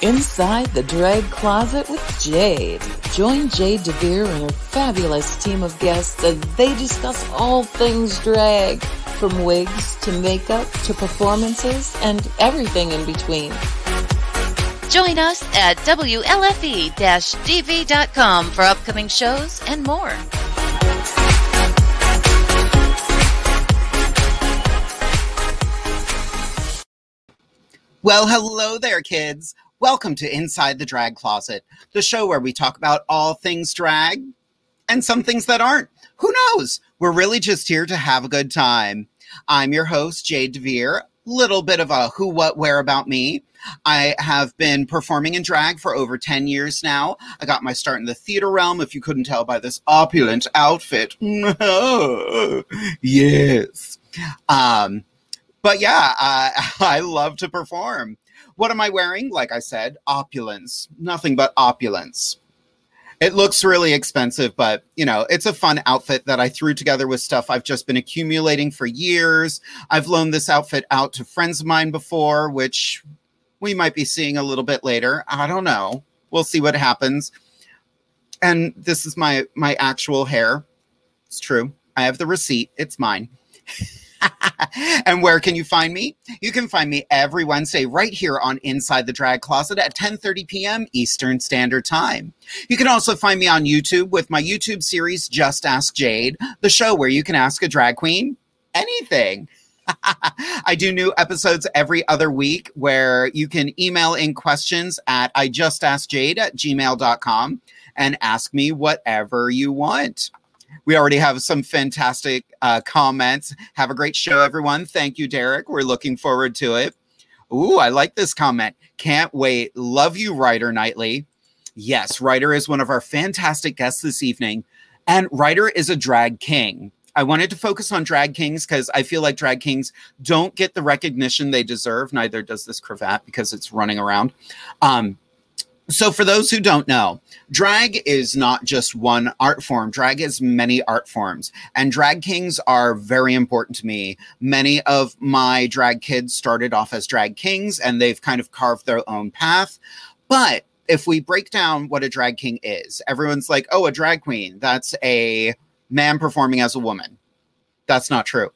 Inside the Drag Closet with Jade. Join Jade DeVere and her fabulous team of guests as they discuss all things drag, from wigs to makeup to performances and everything in between. Join us at WLFE-DV.com for upcoming shows and more. Well, hello there, kids. Welcome to Inside the Drag Closet, the show where we talk about all things drag and some things that aren't. Who knows? We're really just here to have a good time. I'm your host, Jade DeVere. Little bit of a who, what, where about me. I have been performing in drag for over 10 years now. I got my start in the theater realm, if you couldn't tell by this opulent outfit. yes. Um, but yeah, uh, I love to perform. What am I wearing? Like I said, opulence. Nothing but opulence. It looks really expensive, but you know, it's a fun outfit that I threw together with stuff I've just been accumulating for years. I've loaned this outfit out to friends of mine before, which we might be seeing a little bit later. I don't know. We'll see what happens. And this is my my actual hair. It's true. I have the receipt. It's mine. and where can you find me? You can find me every Wednesday right here on Inside the Drag Closet at 10:30 p.m. Eastern Standard Time. You can also find me on YouTube with my YouTube series Just Ask Jade, the show where you can ask a drag queen anything. I do new episodes every other week where you can email in questions at I just ask Jade at gmail.com and ask me whatever you want. We already have some fantastic uh, comments. Have a great show, everyone. Thank you, Derek. We're looking forward to it. Ooh, I like this comment. Can't wait. Love you, Ryder Knightley. Yes, Ryder is one of our fantastic guests this evening. And Ryder is a drag king. I wanted to focus on drag kings because I feel like drag kings don't get the recognition they deserve. Neither does this cravat because it's running around. Um, so, for those who don't know, drag is not just one art form. Drag is many art forms, and drag kings are very important to me. Many of my drag kids started off as drag kings, and they've kind of carved their own path. But if we break down what a drag king is, everyone's like, oh, a drag queen, that's a man performing as a woman. That's not true.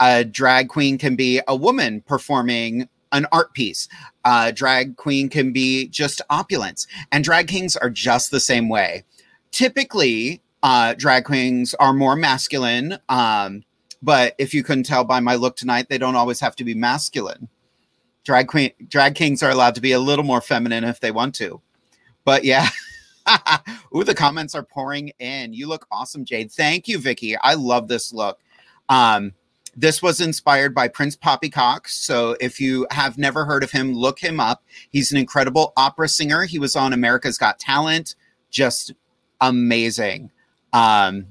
A drag queen can be a woman performing an art piece. Uh, drag queen can be just opulence, and drag kings are just the same way. Typically, uh, drag queens are more masculine, um, but if you couldn't tell by my look tonight, they don't always have to be masculine. Drag queen, drag kings are allowed to be a little more feminine if they want to. But yeah. Ooh, the comments are pouring in. You look awesome, Jade. Thank you, Vicky. I love this look. Um, this was inspired by Prince Poppycock. So if you have never heard of him, look him up. He's an incredible opera singer. He was on America's Got Talent. Just amazing. Um,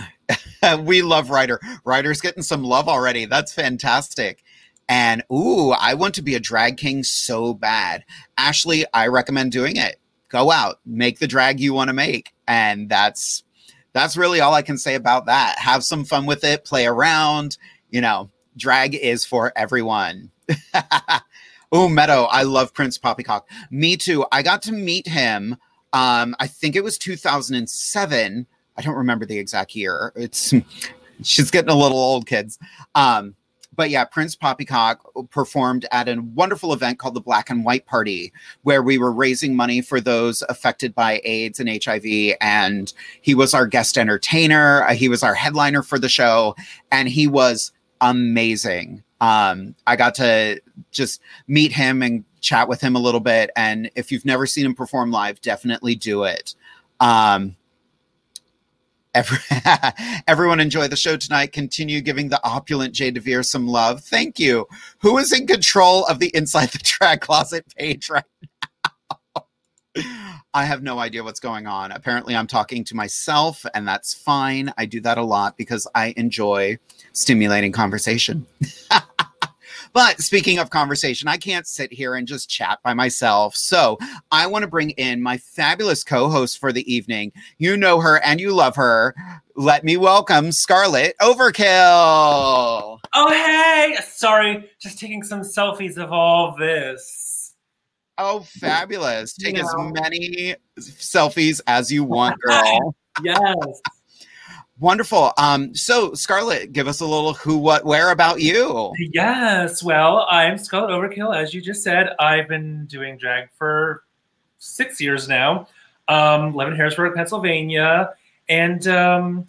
we love Ryder. Ryder's getting some love already. That's fantastic. And ooh, I want to be a drag king so bad. Ashley, I recommend doing it. Go out, make the drag you want to make. And that's that's really all I can say about that. Have some fun with it, play around. You know, drag is for everyone. oh, Meadow, I love Prince Poppycock. Me too. I got to meet him. Um, I think it was 2007. I don't remember the exact year. It's she's getting a little old, kids. Um, but yeah, Prince Poppycock performed at a wonderful event called the Black and White Party, where we were raising money for those affected by AIDS and HIV. And he was our guest entertainer. Uh, he was our headliner for the show, and he was amazing. Um, I got to just meet him and chat with him a little bit. And if you've never seen him perform live, definitely do it. Um, Every, everyone enjoy the show tonight. Continue giving the opulent Jay DeVere some love. Thank you. Who is in control of the Inside the Drag Closet page right now? I have no idea what's going on. Apparently, I'm talking to myself, and that's fine. I do that a lot because I enjoy stimulating conversation. But speaking of conversation, I can't sit here and just chat by myself. So I want to bring in my fabulous co host for the evening. You know her and you love her. Let me welcome Scarlett Overkill. Oh, hey! Sorry, just taking some selfies of all this. Oh, fabulous. Take as many selfies as you want, girl. yes. Wonderful. Um, so Scarlett, give us a little who, what, where about you. Yes. Well, I'm Scarlett Overkill, as you just said. I've been doing drag for six years now. Um, live in Harrisburg, Pennsylvania. And um,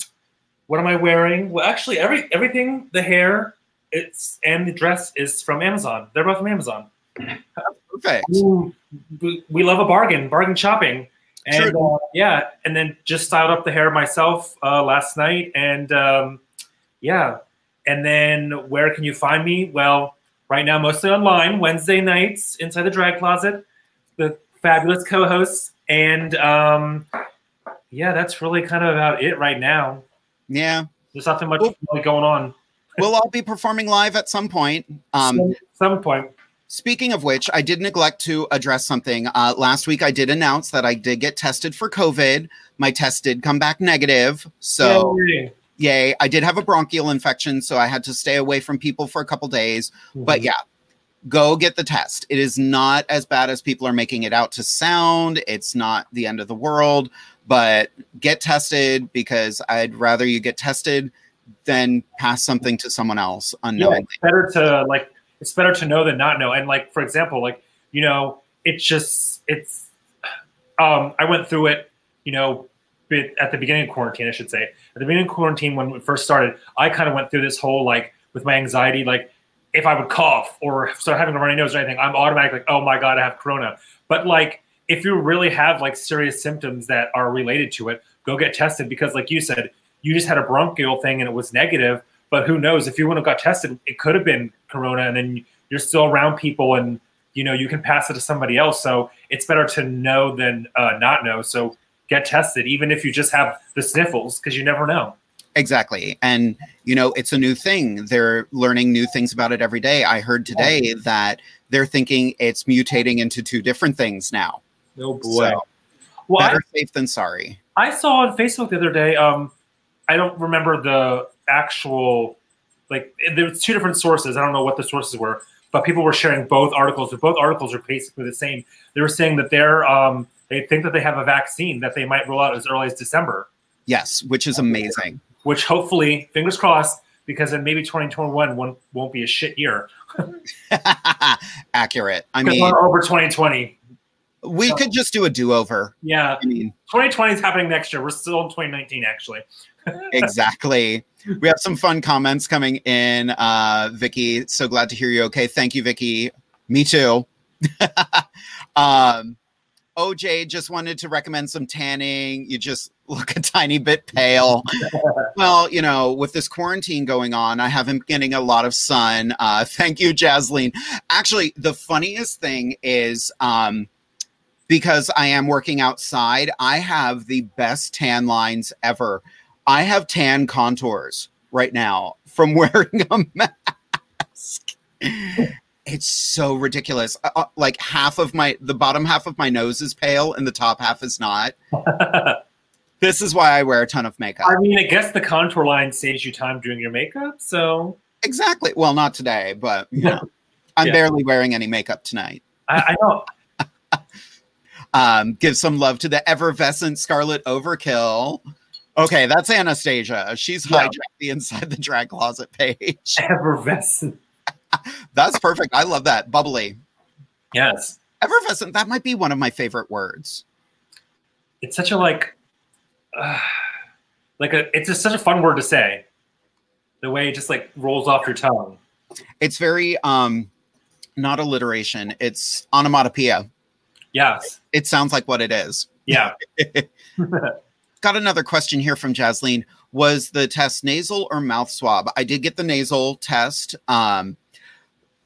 what am I wearing? Well, actually, every everything, the hair, it's and the dress is from Amazon. They're both from Amazon. Perfect. We, we love a bargain, bargain shopping. And uh, yeah, and then just styled up the hair myself uh, last night, and um, yeah, and then where can you find me? Well, right now mostly online. Wednesday nights inside the drag closet, the fabulous co-hosts, and um, yeah, that's really kind of about it right now. Yeah, there's nothing much really going on. we'll all be performing live at some point. Um, some, some point. Speaking of which, I did neglect to address something. Uh, last week, I did announce that I did get tested for COVID. My test did come back negative. So, Yay. yay. I did have a bronchial infection, so I had to stay away from people for a couple days. But Mhm. yeah, go get the test. It is not as bad as people are making it out to sound. It's not the end of the world, but get tested because I'd rather you get tested than pass something to someone else yeah, unknowingly. it's better to like it's better to know than not know. And like for example like you know it's just it's um i went through it you know at the beginning of quarantine i should say. At the beginning of quarantine when it first started i kind of went through this whole like with my anxiety like if i would cough or start having a runny nose or anything i'm automatically like oh my god i have corona. But like if you really have like serious symptoms that are related to it go get tested because like you said you just had a bronchial thing and it was negative but who knows if you wouldn't have got tested it could have been corona and then you're still around people and you know you can pass it to somebody else so it's better to know than uh, not know so get tested even if you just have the sniffles because you never know Exactly. And, you know, it's a new thing. They're learning new things about it every day. I heard today that they're thinking it's mutating into two different things now. oh So, well I, better safe than sorry. I saw on facebook the other day um i don't remember the actual like there's two different sources i don't know what the sources were but people were sharing both articles but both articles are basically the same they were saying that they're um they think that they have a vaccine that they might roll out as early as december Yes, which is amazing. which hopefully, fingers crossed, because then maybe 2021 won't, won't be a shit year. Accurate. I mean, we're over 2020. We could just do a do over. Yeah, I mean, 2020 is happening next year. We're still in 2019, actually. exactly. We have some fun comments coming in. Uh, Vicky, so glad to hear you. Okay, thank you, Vicky. Me too. um, OJ just wanted to recommend some tanning. You just look a tiny bit pale. well, you know, with this quarantine going on, I haven't getting a lot of sun. Uh, thank you, Jasleen. Actually, the funniest thing is um, because I am working outside, I have the best tan lines ever. I have tan contours right now from wearing a mask. it's so ridiculous. Uh, uh, like half of my the bottom half of my nose is pale and the top half is not. this is why I wear a ton of makeup. I mean, I guess the contour line saves you time doing your makeup. So exactly. Well, not today, but you know, I'm Yeah. barely wearing any makeup tonight. I, I know. Um, give some love to the effervescent Scarlett Overkill. Okay, that's Anastasia. She's Yeah. hijacked the inside the drag closet page. Effervescent. That's perfect. I love that. Bubbly. Yes. Effervescent, that might be one of my favorite words. It's such a like, uh, like a. It's just such a fun word to say. The way it just like rolls off your tongue. It's very um not alliteration, it's onomatopoeia. Yes. It sounds like what it is. Yeah. Got another question here from Jasleen. Was the test nasal or mouth swab? I did get the nasal test. Um,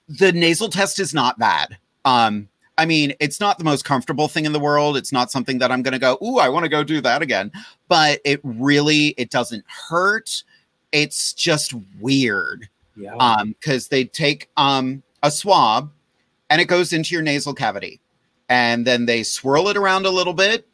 the nasal test is not bad. Um, I mean, it's not the most comfortable thing in the world. It's not something that I'm going to go, "Ooh, I want to go do that again." But it really it doesn't hurt. It's just weird Yeah. um because they take um a swab and it goes into your nasal cavity and then they swirl it around a little bit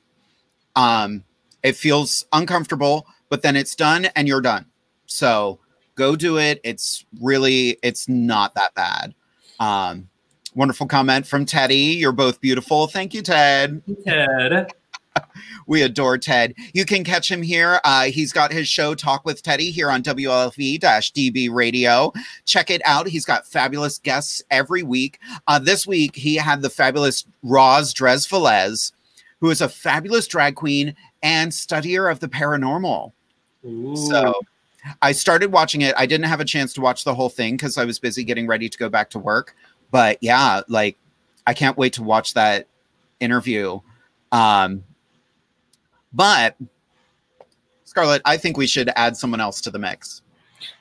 um it feels uncomfortable but then it's done and you're done. So go do it. It's really it's not that bad. Um wonderful comment from teddy. You're both beautiful. Thank you ted. Ted. We adore Ted. You can catch him here. Uh, he's got his show Talk with Teddy here on WLFE-DB Radio. Check it out. He's got fabulous guests every week. Uh, this week he had the fabulous Roz Dres Velez, who is a fabulous drag queen and studier of the paranormal. Ooh. So I started watching it. I didn't have a chance to watch the whole thing because I was busy getting ready to go back to work. But yeah, like I can't wait to watch that interview. Um, but Scarlett, I think we should add someone else to the mix.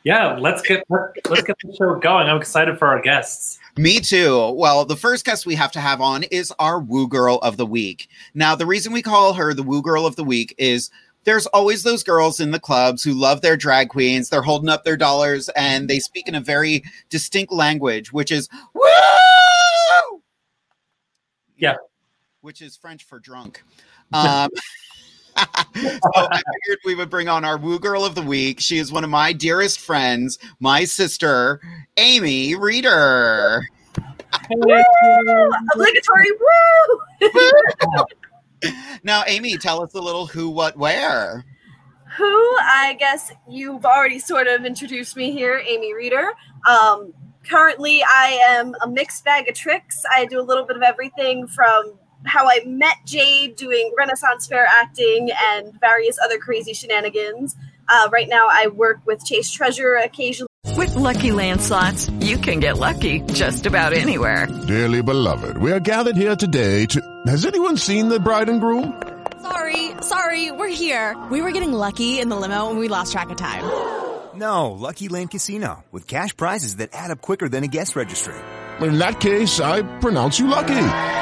yeah. Let's get let, let's get the show going. I'm excited for our guests. Me too. Well, the first guest we have to have on is our Woo Girl of the Week. Now, the reason we call her the Woo Girl of the Week is there's always those girls in the clubs who love their drag queens. They're holding up their dollars and they speak in a very distinct language, which is woo! Yeah. Which is French for drunk. Um, so I figured we would bring on our Woo Girl of the Week. She is one of my dearest friends, my sister, Amy Reader. Obligatory woo! Now, Amy, tell us a little who, what, where. Who I guess you've already sort of introduced me here, Amy Reader. Um, currently, I am a mixed bag of tricks. I do a little bit of everything from how I met Jade doing Renaissance Fair acting and various other crazy shenanigans. Uh, right now, I work with Chase Treasure occasionally. With Lucky Land slots, you can get lucky just about anywhere. Dearly beloved, we are gathered here today to. Has anyone seen the bride and groom? Sorry, sorry, we're here. We were getting lucky in the limo and we lost track of time. No, Lucky Land Casino, with cash prizes that add up quicker than a guest registry. In that case, I pronounce you lucky.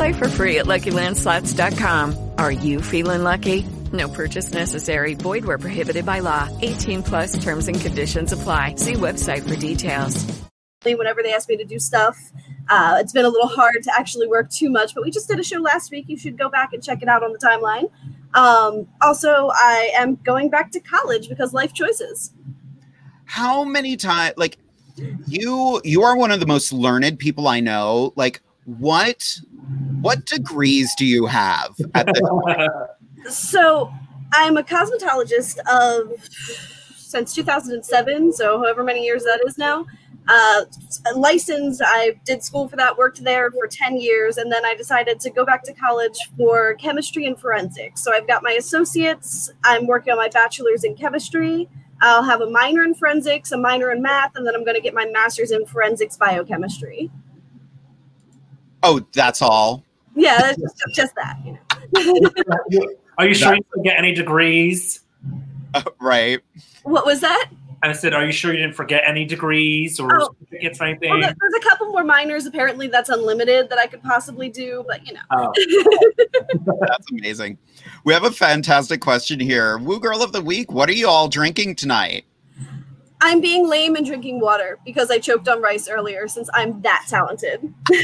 Play for free at LuckyLandSlots.com. Are you feeling lucky? No purchase necessary. Void where prohibited by law. 18 plus terms and conditions apply. See website for details. whenever they ask me to do stuff. Uh, it's been a little hard to actually work too much, but we just did a show last week. You should go back and check it out on the timeline. Um, also, I am going back to college because life choices. How many times, like, you you are one of the most learned people I know. Like, what what degrees do you have at this point? So, I'm a cosmetologist of since 2007, so however many years that is now. Uh, licensed, I did school for that, worked there for 10 years, and then I decided to go back to college for chemistry and forensics. So I've got my associates, I'm working on my bachelor's in chemistry. I'll have a minor in forensics, a minor in math, and then I'm going to get my master's in forensics biochemistry. Oh, that's all. Yeah, that's just, just that. You know. Are you sure you didn't get any degrees? Uh, right. what was that? I said, are you sure you didn't forget any degrees or Oh. certificates or anything? Well, there's a couple more minors. Apparently, that's unlimited that I could possibly do, but you know. Oh. That's amazing. We have a fantastic question here. Woo Girl of the Week, what are you all drinking tonight? I'm being lame and drinking water because I choked on rice earlier since I'm that talented.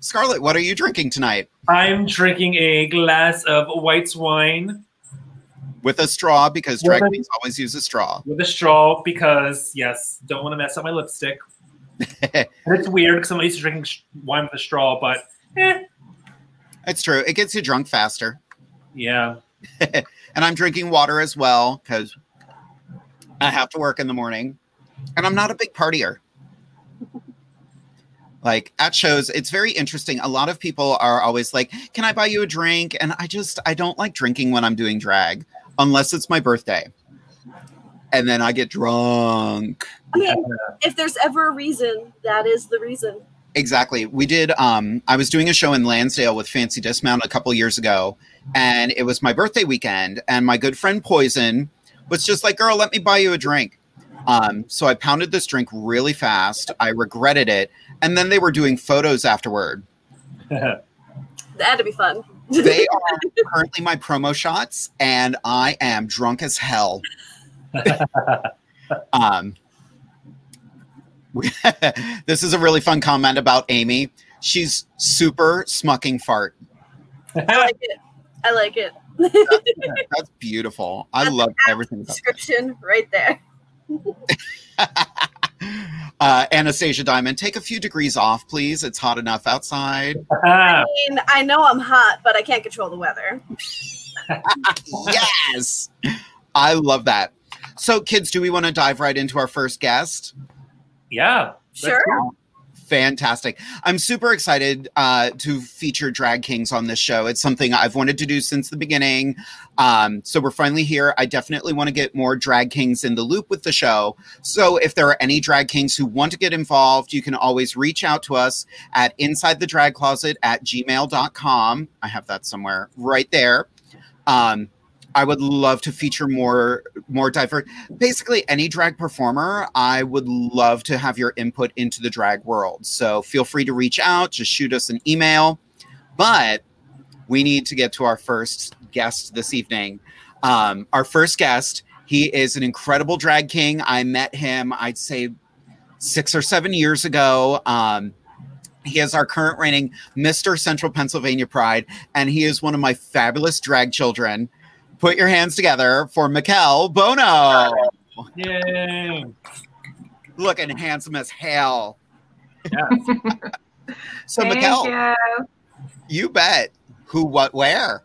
Scarlett, what are you drinking tonight? I'm drinking a glass of white wine With a straw, because With drag a- queens always use a straw. with a straw because, yes, don't want to mess up my lipstick. and it's weird because I'm used to drinking sh- wine with a straw, but eh, It's true. It gets you drunk faster. yeah. and I'm drinking water as well because I have to work in the morning. And I'm not a big partier. Like at shows, it's very interesting. A lot of people are always like, Can I buy you a drink? And I just, I don't like drinking when I'm doing drag unless it's my birthday. And then I get drunk. I mean, if there's ever a reason, that is the reason. Exactly. We did. Um, I was doing a show in Lansdale with Fancy Dismount a couple years ago, and it was my birthday weekend. And my good friend Poison was just like, "Girl, let me buy you a drink." Um, so I pounded this drink really fast. I regretted it, and then they were doing photos afterward. That had to be fun. They are currently my promo shots, and I am drunk as hell. um, this is a really fun comment about Amy. She's super smucking fart. I like it. I like it. That's beautiful. I love everything about Description right there. uh, Anastasia Diamond. Take a few degrees off, please. It's hot enough outside. I mean, I know I'm hot, but I can't control the weather. yes, I love that. So, kids, do we want to dive right into our first guest? Yeah. Sure. Fantastic. I'm super excited uh, to feature Drag Kings on this show. It's something I've wanted to do since the beginning. Um, so we're finally here. I definitely want to get more Drag Kings in the loop with the show. So if there are any Drag Kings who want to get involved, you can always reach out to us at inside the drag closet at gmail.com. I have that somewhere right there. Um, I would love to feature more more diverse. Basically, any drag performer, I would love to have your input into the drag world. So feel free to reach out. Just shoot us an email. But we need to get to our first guest this evening. Um, our first guest, he is an incredible drag king. I met him, I'd say, six or seven years ago. Um, he is our current reigning Mr. Central Pennsylvania Pride, and he is one of my fabulous drag children. Put your hands together for Mikkel Bono. Yay. Looking handsome as hell. Yes. So, Thank Mikkel, you. you bet. Who, what, where?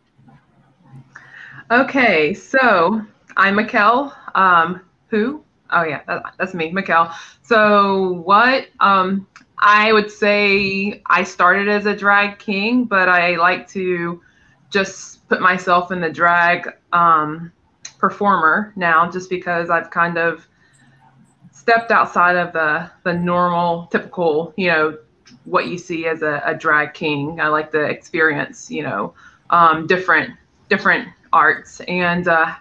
Okay, so I'm Mikkel. Um, who? Oh yeah, that, that's me, Mikkel. So what? Um, I would say I started as a drag king, but I like to just put myself in the drag um, performer now, just because I've kind of stepped outside of the the normal, typical, you know, what you see as a, a drag king. I like to experience, you know, um, different different arts. And uh,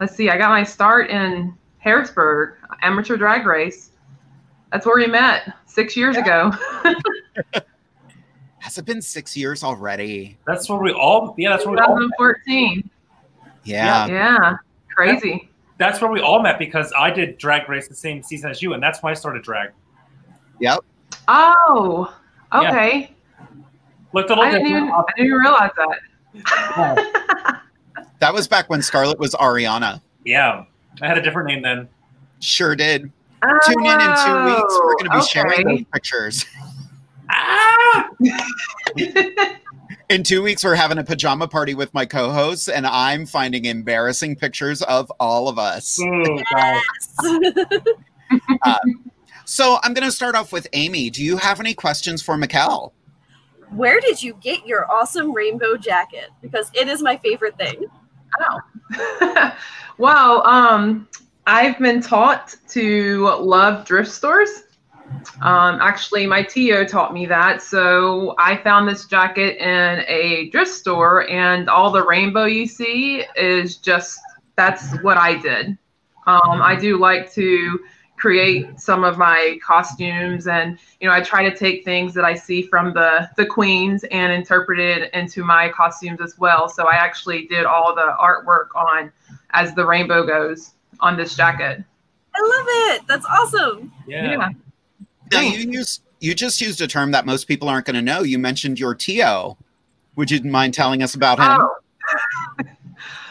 let's see, I got my start in Harrisburg amateur drag race. That's where we met six years ago. Has it been six years already? That's where we all, yeah, that's where we all, 2014. Yeah. Yeah, crazy. that's where we all met because I did drag race the same season as you, and that's why I started drag. Yep. Oh, Yeah. okay. Looked a little I didn't different. even I didn't even realize that. That was back when Scarlett was Ariana. Yeah, I had a different name then. Sure did. Tune in in two weeks. We're going to be Oh, sharing those pictures. Ah! In two weeks, we're having a pajama party with my co hosts, and I'm finding embarrassing pictures of all of us. Oh, God. Uh, so I'm going to start off with Amy. Do you have any questions for Mikkel? Where did you get your awesome rainbow jacket? Because it is my favorite thing. Oh. wow. Um, I've been taught to love thrift stores. Um, actually, my Tio taught me that. So I found this jacket in a thrift store, and all the rainbow you see is just that's what I did. Um, I do like to create some of my costumes, and you know, I try to take things that I see from the the queens and interpret it into my costumes as well. So I actually did all the artwork on as the rainbow goes on this jacket. I love it. That's awesome. Yeah. Yeah. Now you use you just used a term that most people aren't going to know. You mentioned your Tio. Would you mind telling us about him? Oh.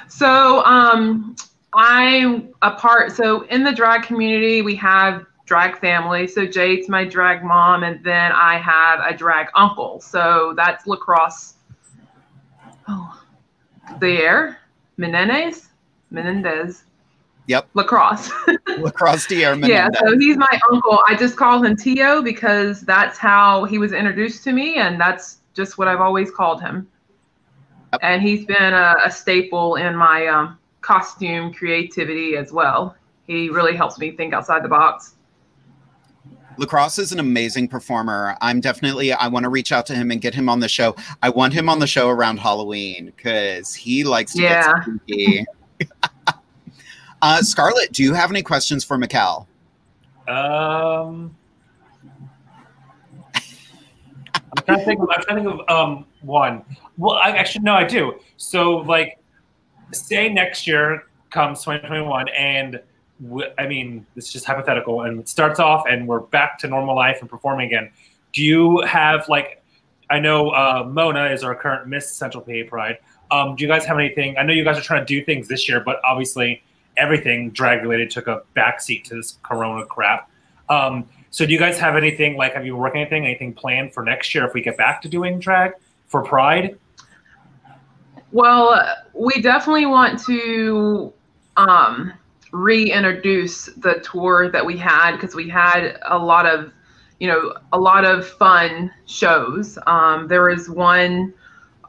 So um, I'm a part. So in the drag community, we have drag family. So Jade's my drag mom, and then I have a drag uncle. So that's lacrosse. Oh, there, Menendez, Menendez. Yep. Lacrosse. Lacrosse Dier Yeah, so he's my uncle. I just call him Tio because that's how he was introduced to me, and that's just what I've always called him. And he's been a, a staple in my um, costume creativity as well. He really helps me think outside the box. Lacrosse is an amazing performer. I'm definitely I want to reach out to him and get him on the show. I want him on the show around Halloween because he likes to Yeah. get spooky. uh, Scarlett, do you have any questions for Mikkel? Um, I'm trying to think. Of, I'm trying to think of um one. Well, I actually no, I do. So like, say next year comes 2021, and w- I mean, it's just hypothetical, and it starts off, and we're back to normal life and performing again. Do you have like? I know uh, Mona is our current Miss Central PA Pride. Um, do you guys have anything? I know you guys are trying to do things this year, but obviously everything drag related took a backseat to this Corona crap. Um, so do you guys have anything like? Have you working anything? Anything planned for next year if we get back to doing drag for Pride? Well, we definitely want to um, reintroduce the tour that we had because we had a lot of, you know, a lot of fun shows. Um, there was one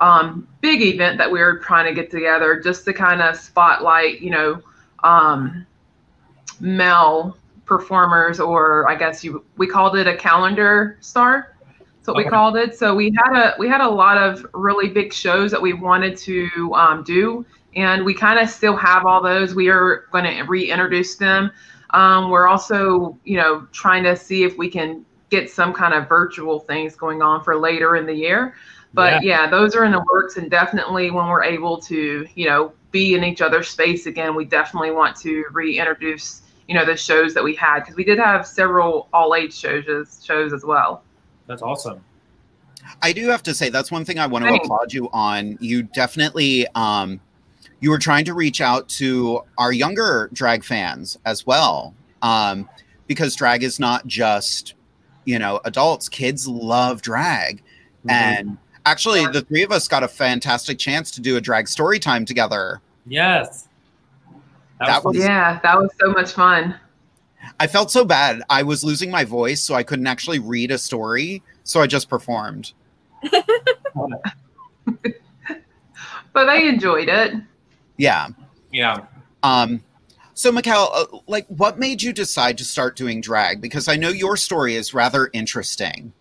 um, big event that we were trying to get together just to kind of spotlight, you know, um, male performers, or I guess you we called it a calendar star. That's what we called it. So we had a we had a lot of really big shows that we wanted to um, do, and we kind of still have all those. We are going to reintroduce them. Um, we're also, you know, trying to see if we can get some kind of virtual things going on for later in the year. But yeah. those are in the works, and definitely when we're able to, you know, be in each other's space again, we definitely want to reintroduce, you know, the shows that we had because we did have several all age shows shows as well. That's awesome. I do have to say that's one thing I want to Thanks. applaud you on. You definitely um you were trying to reach out to our younger drag fans as well. Um because drag is not just, you know, adults, kids love drag. And actually the three of us got a fantastic chance to do a drag story time together. Yes. That was Yeah, that was so much fun. I felt so bad. I was losing my voice, so I couldn't actually read a story. So I just performed. But I enjoyed it. Yeah. Yeah. Um, so, Mikkel, uh, like, what made you decide to start doing drag? Because I know your story is rather interesting.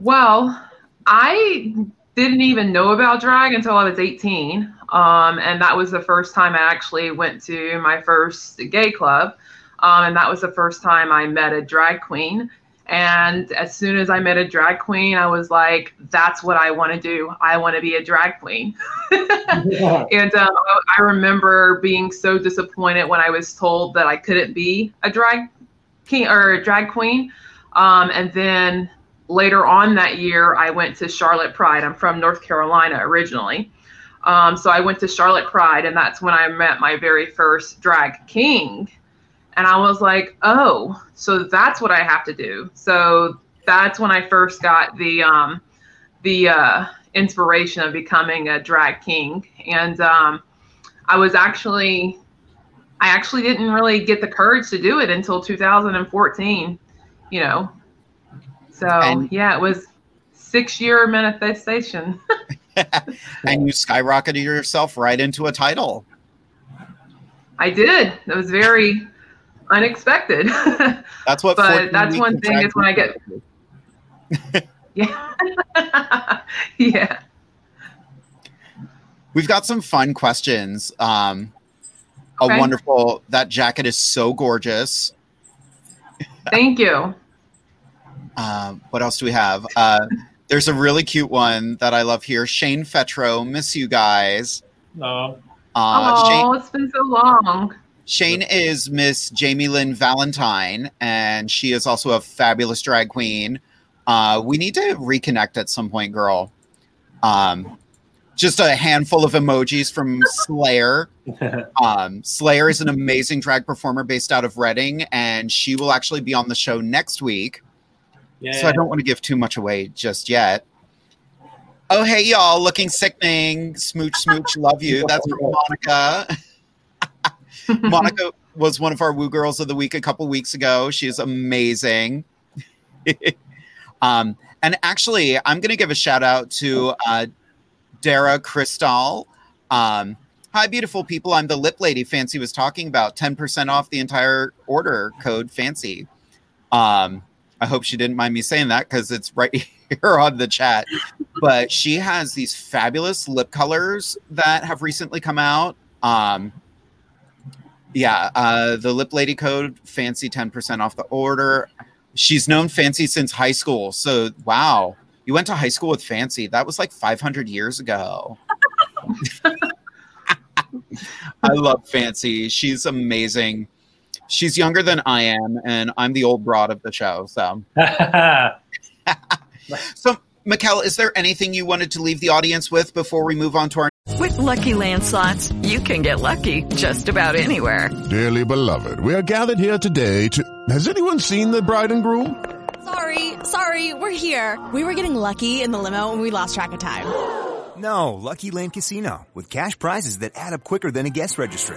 Well, I didn't even know about drag until I was 18. Um, and that was the first time I actually went to my first gay club. Um, and that was the first time I met a drag queen. And as soon as I met a drag queen, I was like, that's what I want to do. I want to be a drag queen. and um, I remember being so disappointed when I was told that I couldn't be a drag king or a drag queen. Um, and then later on that year, I went to Charlotte Pride. I'm from North Carolina originally. Um, so I went to Charlotte Pride, and that's when I met my very first drag king. And I was like, oh, so that's what I have to do. So that's when I first got the um, the uh, inspiration of becoming a drag king. And um, I was actually, I actually didn't really get the courage to do it until 2014. You know, so And- yeah, it was six year manifestation. and you skyrocketed yourself right into a title. I did. It was very unexpected. That's what. but that's one thing is when I get yeah yeah. We've got some fun questions. Um, a wonderful. That jacket is so gorgeous. Thank you. Um, what else do we have? Uh, there's a really cute one that I love here. Shane Fetro, miss you guys. No. Uh, Shane, oh, it's been so long. Shane is Miss Jamie Lynn Valentine, and she is also a fabulous drag queen. Uh, we need to reconnect at some point, girl. Um, just a handful of emojis from Slayer. Um, Slayer is an amazing drag performer based out of Reading, and she will actually be on the show next week. So I don't want to give too much away just yet. Oh, hey, y'all, looking sickening. Smooch, smooch, love you. That's from Monica. Monica was one of our Woo Girls of the Week a couple weeks ago. She is amazing. um, and actually, I'm going to give a shout out to uh, Dara Cristal. Um, hi, beautiful people. I'm the lip lady Fancy was talking about. 10% off the entire order code Fancy. Um, I hope she didn't mind me saying that because it's right here on the chat. But she has these fabulous lip colors that have recently come out. Um, yeah, uh, the lip lady code fancy 10% off the order. She's known Fancy since high school. So, wow, you went to high school with Fancy. That was like 500 years ago. I love Fancy. She's amazing. She's younger than I am, and I'm the old broad of the show. So, so Mikkel, is there anything you wanted to leave the audience with before we move on to our With Lucky Land Slots, you can get lucky just about anywhere. Dearly beloved, we are gathered here today to. Has anyone seen the bride and groom? Sorry, sorry, we're here. We were getting lucky in the limo and we lost track of time. No, Lucky Land Casino, with cash prizes that add up quicker than a guest registry.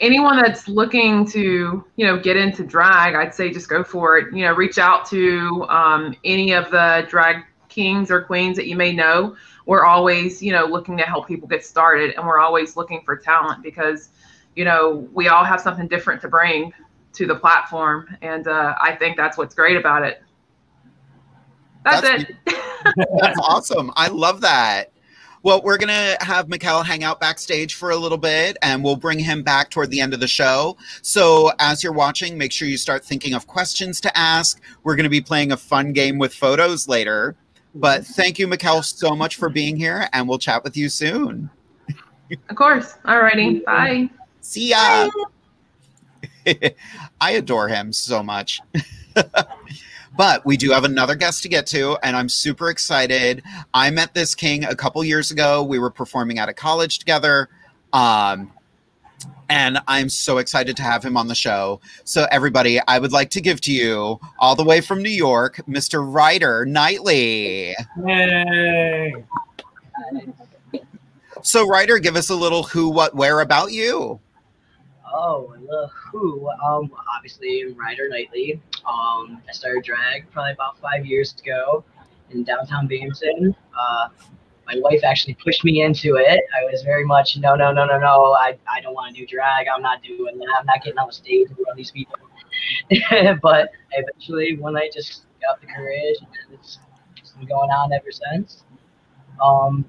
anyone that's looking to, you know, get into drag, I'd say just go for it. You know, reach out to um, any of the drag kings or queens that you may know. We're always, you know, looking to help people get started, and we're always looking for talent because, you know, we all have something different to bring to the platform, and uh, I think that's what's great about it. That's, That's it. That's awesome. I love that. Well, we're going to have Mikkel hang out backstage for a little bit and we'll bring him back toward the end of the show. So, as you're watching, make sure you start thinking of questions to ask. We're going to be playing a fun game with photos later. But thank you, Mikkel, so much for being here and we'll chat with you soon. Of course. Alrighty. Bye. See ya. I adore him so much. but we do have another guest to get to, and I'm super excited. I met this king a couple years ago. We were performing at a college together. Um, and I'm so excited to have him on the show. So, everybody, I would like to give to you, all the way from New York, Mr. Ryder Knightley. Yay! So, Ryder, give us a little who, what, where about you. Oh, the who? Um, obviously Ryder Knightley. Um, I started drag probably about five years ago in downtown Binghamton. Uh, my wife actually pushed me into it. I was very much no, no, no, no, no. I, I don't want to do drag. I'm not doing that. I'm not getting on the stage in front of these people. but eventually, one night, just got the courage, and it's, it's been going on ever since. Um,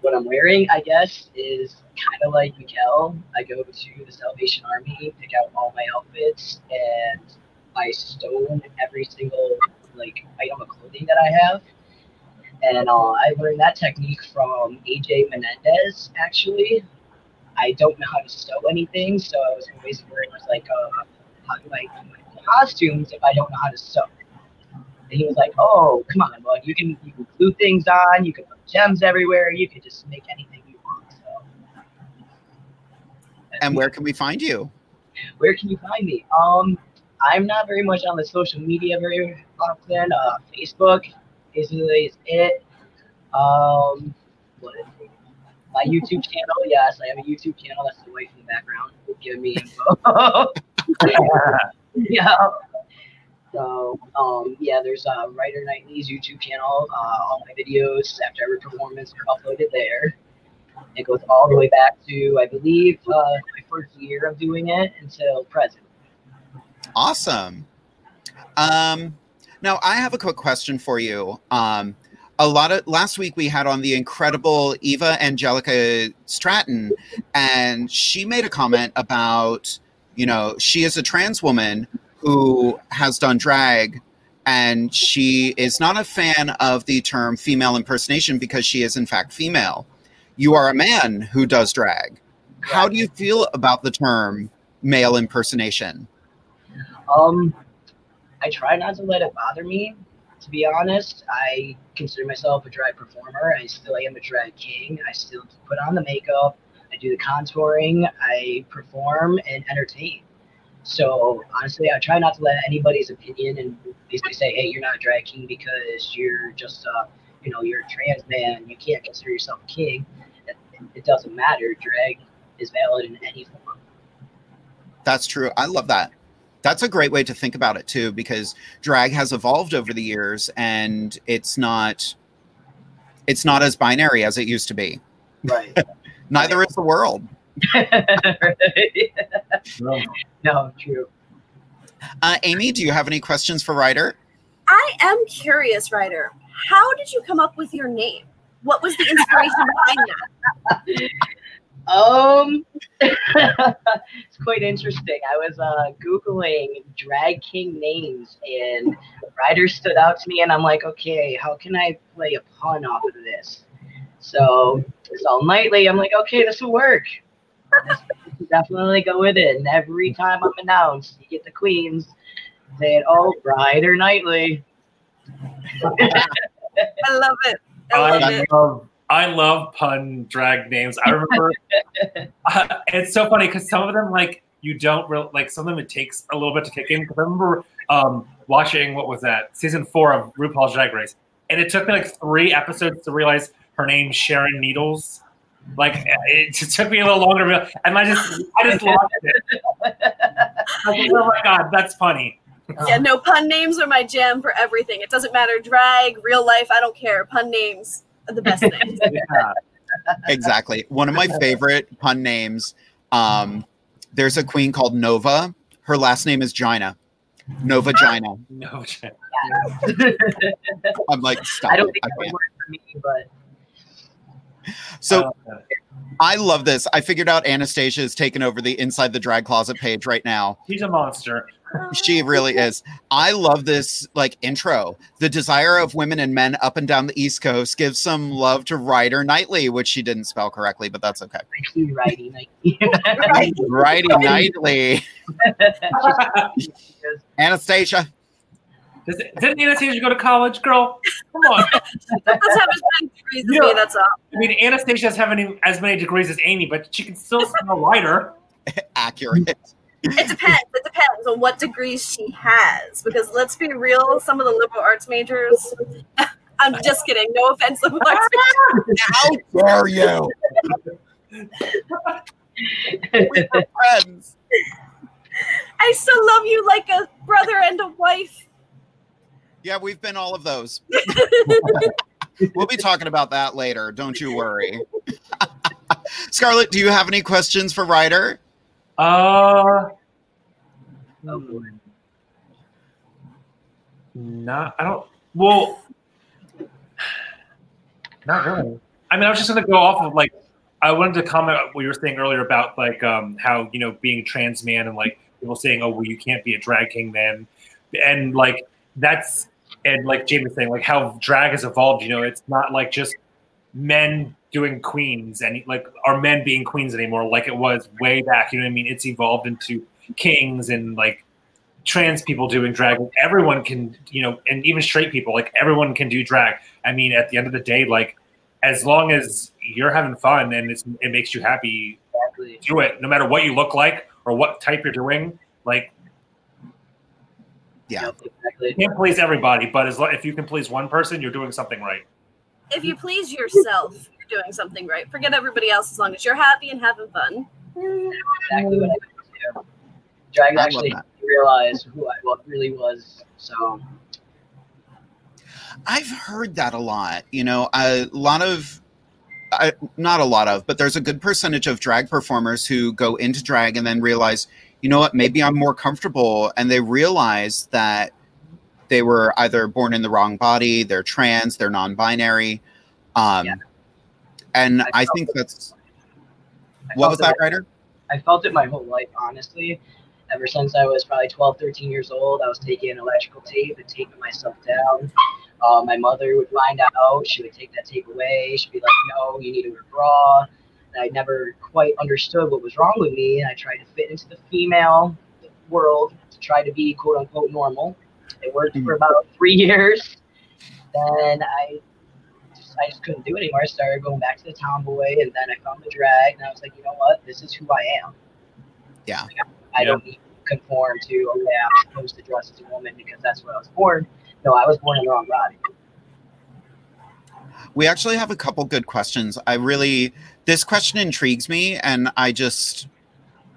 what I'm wearing, I guess, is kind of like Mikkel. I go to the Salvation Army, pick out all my outfits, and I stone every single like item of clothing that I have. And uh, I learned that technique from AJ Menendez. Actually, I don't know how to sew anything, so I was always worried, was like, uh, how do I do my costumes if I don't know how to sew? And he was like, "Oh, come on, bud. You can you can glue things on. You can put gems everywhere. You can just make anything you want." So, And where can we find you? where can you find me? Um, I'm not very much on the social media very often. Uh, Facebook basically is it. Um, what is it? My YouTube channel, yes, I have a YouTube channel. That's the wife in the background giving me info. yeah. So, um, yeah, there's uh, Ryder Knightley's YouTube channel. Uh, all my videos after every performance are uploaded there. It goes all the way back to, I believe, uh, my first year of doing it until present. Awesome. Um, now I have a quick question for you. Um, a lot of last week we had on the incredible Eva Angelica Stratton, and she made a comment about, you know, she is a trans woman who has done drag, and she is not a fan of the term female impersonation because she is in fact female. You are a man who does drag. How do you feel about the term male impersonation? Um, I try not to let it bother me. To be honest, I consider myself a drag performer. I still am a drag king. I still put on the makeup. I do the contouring. I perform and entertain. So honestly, I try not to let anybody's opinion and basically say, "Hey, you're not a drag king because you're just, uh, you know, you're a trans man. You can't consider yourself a king." It doesn't matter. Drag is valid in any form. That's true. I love that. That's a great way to think about it too, because drag has evolved over the years, and it's not it's not as binary as it used to be. Right. Neither is the world. no, true. Uh, Amy, do you have any questions for Ryder? I am curious, Ryder. How did you come up with your name? What was the inspiration behind that? Um, it's quite interesting. I was uh, googling drag king names, and Ryder stood out to me, and I'm like, okay, how can I play a pun off of this? So it's all nightly. I'm like, okay, this will work. Let's definitely go with it. And every time I'm announced, you get the queens saying, "Oh, Ryder Knightley." I love it. I love I it. I love pun drag names. I remember uh, it's so funny because some of them like you don't real like some of them it takes a little bit to kick in. Because I remember um, watching what was that season four of RuPaul's Drag Race, and it took me like three episodes to realize her name's Sharon Needles. Like it just took me a little longer, to real- and I just I just lost it. I was like, oh my god, that's funny. Yeah, no, pun names are my jam for everything. It doesn't matter, drag, real life, I don't care. Pun names the best names. exactly. One of my favorite pun names. Um, there's a queen called Nova. Her last name is Gina. Nova Gina. No, I'm like, stop. I don't it. think I that would can't. work for me, but So I love this. I figured out Anastasia is taking over the Inside the Drag Closet page right now. She's a monster. She really is. I love this like intro. The desire of women and men up and down the East Coast gives some love to Ryder Knightley, which she didn't spell correctly, but that's okay. righty Righty Knightley. Anastasia. Does, didn't Anastasia go to college, girl? Come on. That's how much time degrees You to me, that's all. I mean, Anastasia has having as many degrees as Amy, but she can still spell writer. Accurate. It depends. It depends on what degrees she has. Because let's be real, some of the liberal arts majors. I'm just kidding. No offense, liberal arts majors. How dare you? We're friends. I still love you like a brother and a wife. Yeah, we've been all of those. we'll be talking about that later. Don't you worry. Scarlett, do you have any questions for Ryder? Uh, not. I don't. Well, not really. I mean, I was just going to go off of like. I wanted to comment what you were saying earlier about like um, how you know being trans man and like people saying, "Oh, well, you can't be a drag king then," and like that's and like Jamie was saying, like how drag has evolved. You know, it's not like just men doing queens and like are men being queens anymore like it was way back. You know what I mean? It's evolved into kings and like trans people doing drag. Everyone can, you know, and even straight people, like everyone can do drag. I mean, at the end of the day, like as long as you're having fun and it's, it makes you happy, Exactly. do it. No matter what you look like or what type you're doing. Like Yeah. Exactly. you can't please everybody, but as lo- if you can please one person, you're doing something right. If you please yourself, you're doing something right. Forget everybody else as long as you're happy and having fun. Exactly what I do. Drag I actually realized who I really was. So I've heard that a lot. You know, a lot of, I, not a lot of, but there's a good percentage of drag performers who go into drag and then realize, you know what, maybe I'm more comfortable. And they realize that they were either born in the wrong body, they're trans, they're non binary. Um, And I think that's, I what was that, my- Ryder? I felt it my whole life, honestly. Ever since I was probably 12, 13 years old, I was taking electrical tape and taping myself down. Uh, my mother would find out. She would take that tape away. She'd be like, no, you need to wear a bra. And I never quite understood what was wrong with me. And I tried to fit into the female world to try to be quote unquote normal. It worked for about three years. Then I I just couldn't do it anymore. I started going back to the tomboy, and then I found the drag, and I was like, you know what? This is who I am. Yeah. I don't need to conform to, okay, I'm supposed to dress as a woman because that's where I was born. No, I was born in the wrong body. We actually have a couple good questions. I really this question intrigues me, and I just,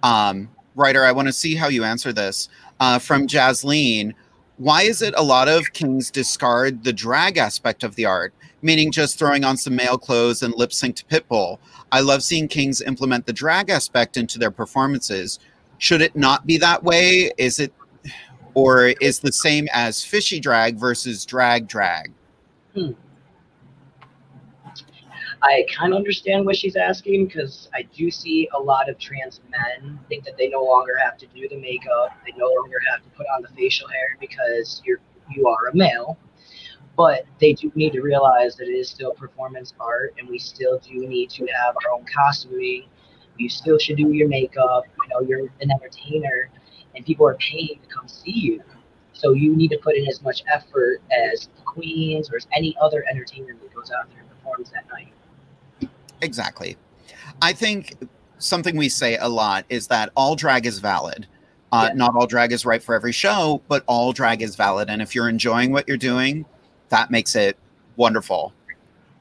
um, Ryder, I want to see how you answer this. Uh, from Jasleen, why is it a lot of kings discard the drag aspect of the art, meaning just throwing on some male clothes and lip sync to Pitbull? I love seeing kings implement the drag aspect into their performances. Should it not be that way? Is it, or is the same as fishy drag versus drag drag? Hmm. I kind of understand what she's asking because I do see a lot of trans men think that they no longer have to do the makeup, they no longer have to put on the facial hair because you're you are a male. But they do need to realize that it is still performance art, and we still do need to have our own costuming. You still should do your makeup. You know, you're an entertainer, and people are paying to come see you. So you need to put in as much effort as the queens or as any other entertainer that goes out there and performs that night. Exactly. I think something we say a lot is that all drag is valid. Uh, Not all drag is right for every show, but all drag is valid. And if you're enjoying what you're doing, that makes it wonderful.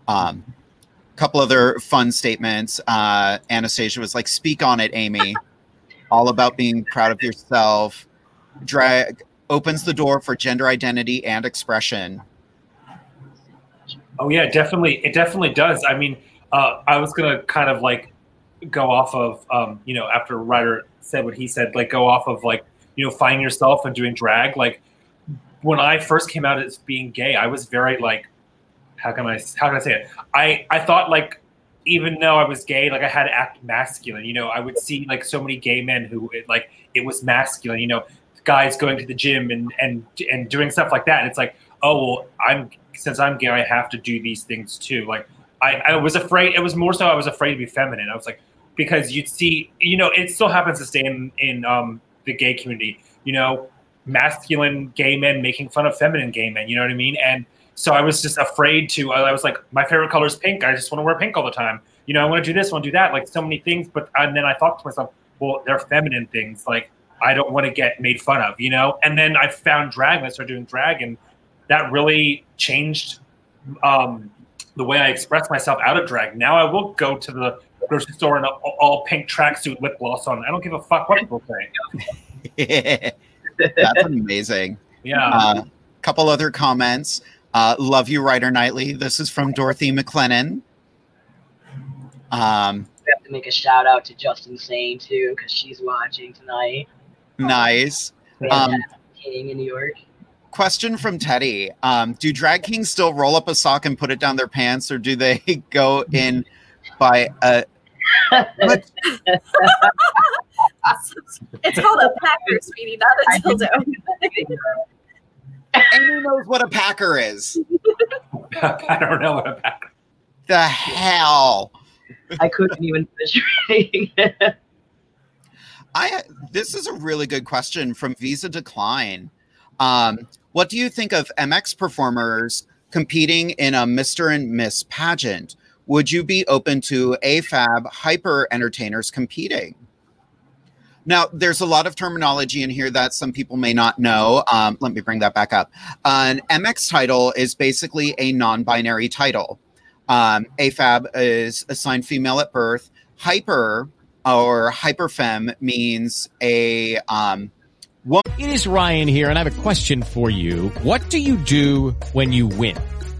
Um, couple other fun statements. Uh, Anastasia was like, "Speak on it, Amy." all about being proud of yourself. Drag opens the door for gender identity and expression. Oh yeah, definitely. It definitely does. I mean, uh, I was gonna kind of like go off of um, you know after Ryder said what he said, like go off of like you know finding yourself and doing drag. Like when I first came out as being gay, I was very like, how can I how can I say it? I I thought like even though I was gay, like I had to act masculine. You know, I would see like so many gay men who it, like it was masculine. You know, guys going to the gym and and and doing stuff like that. And it's like, oh well, I'm since I'm gay, I have to do these things too. Like I, I was afraid. It was more so I was afraid to be feminine. I was like because you'd see, you know, it still happens to stay in in um, the gay community. You know, masculine gay men making fun of feminine gay men. You know what I mean? And so I was just afraid to. I was like, my favorite color is pink. I just want to wear pink all the time. You know, I want to do this, I want to do that, like so many things. But and then I thought to myself, well, they're feminine things. Like I don't want to get made fun of, you know. And then I found drag. And I started doing drag, and that really changed um, the way I express myself out of drag. Now I will go to the grocery store in an all pink tracksuit, lip gloss on. I don't give a fuck what people say. That's amazing. Yeah. Uh, couple other comments. Uh, love you, Ryder Knightley. This is from Dorothy McLennan. Um, We have to make a shout out to Justin Sane too, because she's watching tonight. nice. Um, King in New York. question from Teddy. Um, do drag kings still roll up a sock and put it down their pants, or do they go in by a what? it's called a packer, sweetie, not a dildo. Amy knows what a packer is. I don't know what a packer. the hell? I couldn't even finish reading. I this is a really good question from Visa Decline. Um, what do you think of MX performers competing in a Mr. and Miss pageant? Would you be open to AFAB hyper entertainers competing? Now, there's a lot of terminology in here that some people may not know. Um, let me bring that back up. An MX title is basically a non binary title. Um, AFAB is assigned female at birth. Hyper or hyperfem means a um, woman. It is Ryan here, and I have a question for you. What do you do when you win?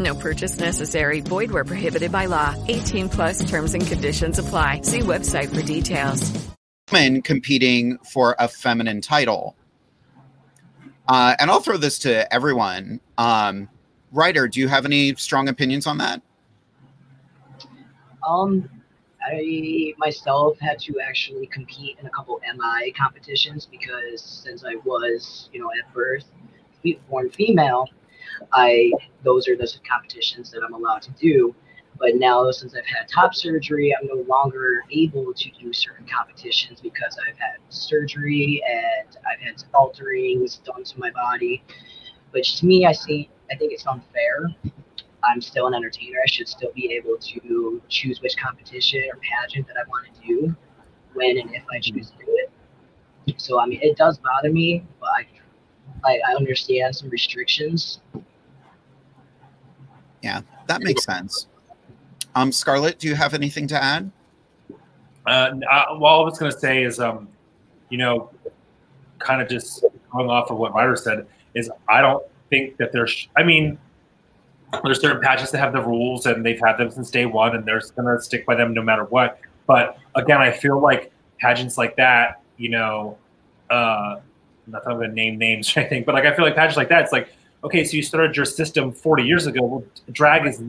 No purchase necessary. Void where prohibited by law. 18 plus terms and conditions apply. See website for details. woman competing for a feminine title. Uh, and I'll throw this to everyone. Um, Ryder, do you have any strong opinions on that? Um, I myself had to actually compete in a couple MI competitions because since I was, you know, at birth born female, I those are the competitions that I'm allowed to do. But now, since I've had top surgery, I'm no longer able to do certain competitions because I've had surgery and I've had alterings done to my body. Which to me, I see, I think it's unfair. I'm still an entertainer. I should still be able to choose which competition or pageant that I want to do when and if I choose to do it. So I mean, it does bother me, but I, I, I understand some restrictions. Yeah, that makes sense. Um, Scarlett, do you have anything to add? Uh, well, all I was going to say is, um, you know, kind of just going off of what Ryder said, is I don't think that there's, I mean, there's certain pageants that have the rules and they've had them since day one and they're going to stick by them no matter what. But again, I feel like pageants like that, you know, uh, not that I'm going to name names or anything, but like I feel like pageants like that, it's like, okay, so you started your system 40 years ago. Well, drag is, uh,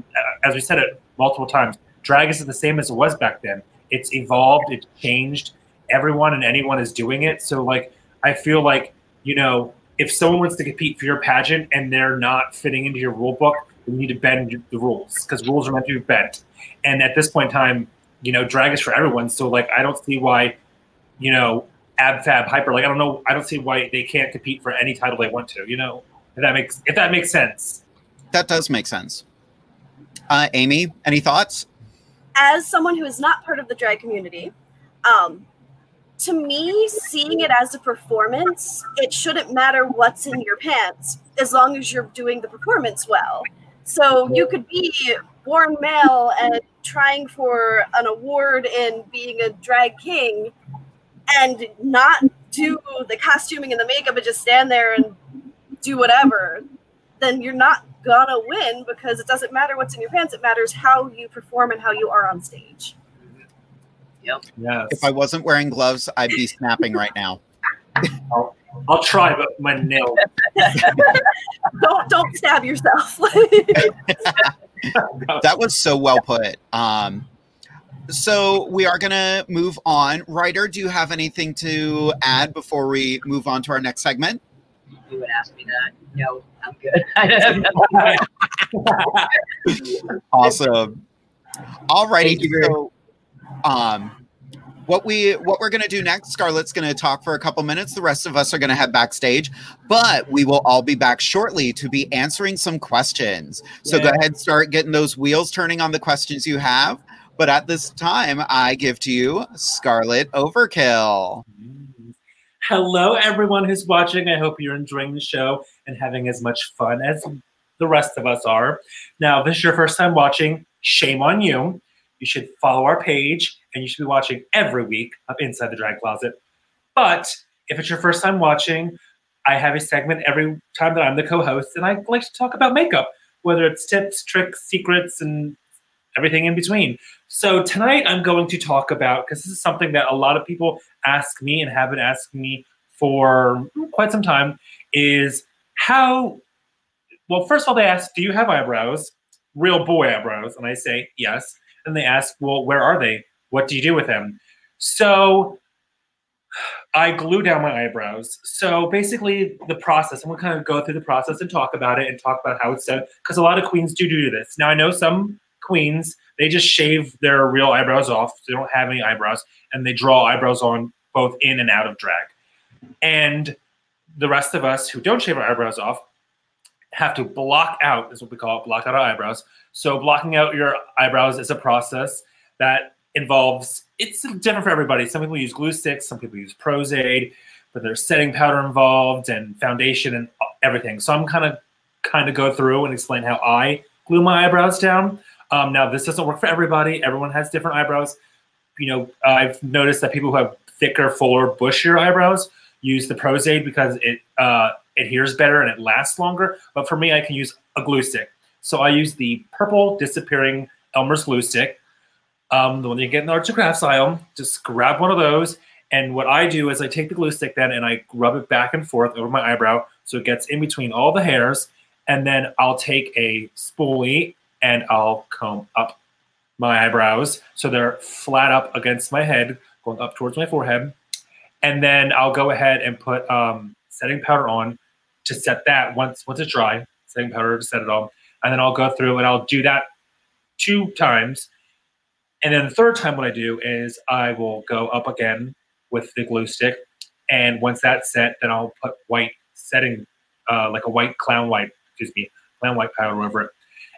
as we said it multiple times, drag isn't the same as it was back then. It's evolved, it's changed. Everyone and anyone is doing it. So, like, I feel like, you know, if someone wants to compete for your pageant and they're not fitting into your rule book, you need to bend the rules because rules are meant to be bent. And at this point in time, you know, drag is for everyone. So, like, I don't see why, you know, ab fab hyper, like, I don't know, I don't see why they can't compete for any title they want to, you know? If that makes if that makes sense. That does make sense. Uh, Amy, any thoughts? as someone who is not part of the drag community, um, to me, seeing it as a performance, it shouldn't matter what's in your pants as long as you're doing the performance well. So you could be born male and trying for an award in being a drag king and not do the costuming and the makeup and just stand there and do whatever, then you're not gonna win because it doesn't matter what's in your pants. It matters how you perform and how you are on stage. Yep. Yes. If I wasn't wearing gloves, I'd be snapping right now. I'll, I'll try, but my nail. don't don't stab yourself. that was so well put. Um, so we are going to move on. Ryder, do you have anything to add before we move on to our next segment? You would ask me that. No, I'm good. I have nothing. Awesome. All righty. Thank you very So, um, what we what we're going to do next, Scarlett's going to talk for a couple minutes. The rest of us are going to head backstage, but we will all be back shortly to be answering some questions. So go ahead, start getting those wheels turning on the questions you have. But at this time, I give to you Scarlett Overkill. Hello, everyone who's watching. I hope you're enjoying the show and having as much fun as the rest of us are. Now, if this is your first time watching, shame on you. You should follow our page and you should be watching every week of Inside the Drag Closet. But if it's your first time watching, I have a segment every time that I'm the co host, and I like to talk about makeup, whether it's tips, tricks, secrets, and everything in between. So tonight I'm going to talk about because this is something that a lot of people ask me and have been asking me for quite some time is how well first of all they ask do you have eyebrows? Real boy eyebrows. And I say yes. And they ask well where are they? What do you do with them? So I glue down my eyebrows. So basically, the process, I'm gonna kind of go through the process and talk about it and talk about how it's done because a lot of queens do do this. Now, I know some queens they just shave their real eyebrows off. They don't have any eyebrows, and they draw eyebrows on both in and out of drag. And the rest of us who don't shave our eyebrows off have to block out, is what we call it, block out our eyebrows. So blocking out your eyebrows is a process that involves it's different for everybody. Some people use glue sticks, some people use Pros-Aide, but there's setting powder involved and foundation and everything. So I'm kind of kind of go through and explain how I glue my eyebrows down. Um, now this doesn't work for everybody. Everyone has different eyebrows. You know, I've noticed that people who have thicker, fuller, bushier eyebrows use the Pros-Aide because it uh, adheres better and it lasts longer. But for me, I can use a glue stick. So I use the purple disappearing Elmer's glue stick um, the one you get in the arts and crafts aisle. Just grab one of those. And what I do is I take the glue stick then and I rub it back and forth over my eyebrow so it gets in between all the hairs. And then I'll take a spoolie and I'll comb up my eyebrows so they're flat up against my head, going up towards my forehead. And then I'll go ahead and put um, setting powder on to set that once once it's dry, setting powder to set it on. And then I'll go through and I'll do that two times and then the third time, what I do is I will go up again with the glue stick. And once that's set, then I'll put white setting, uh, like a white clown white, excuse me, clown white powder over it.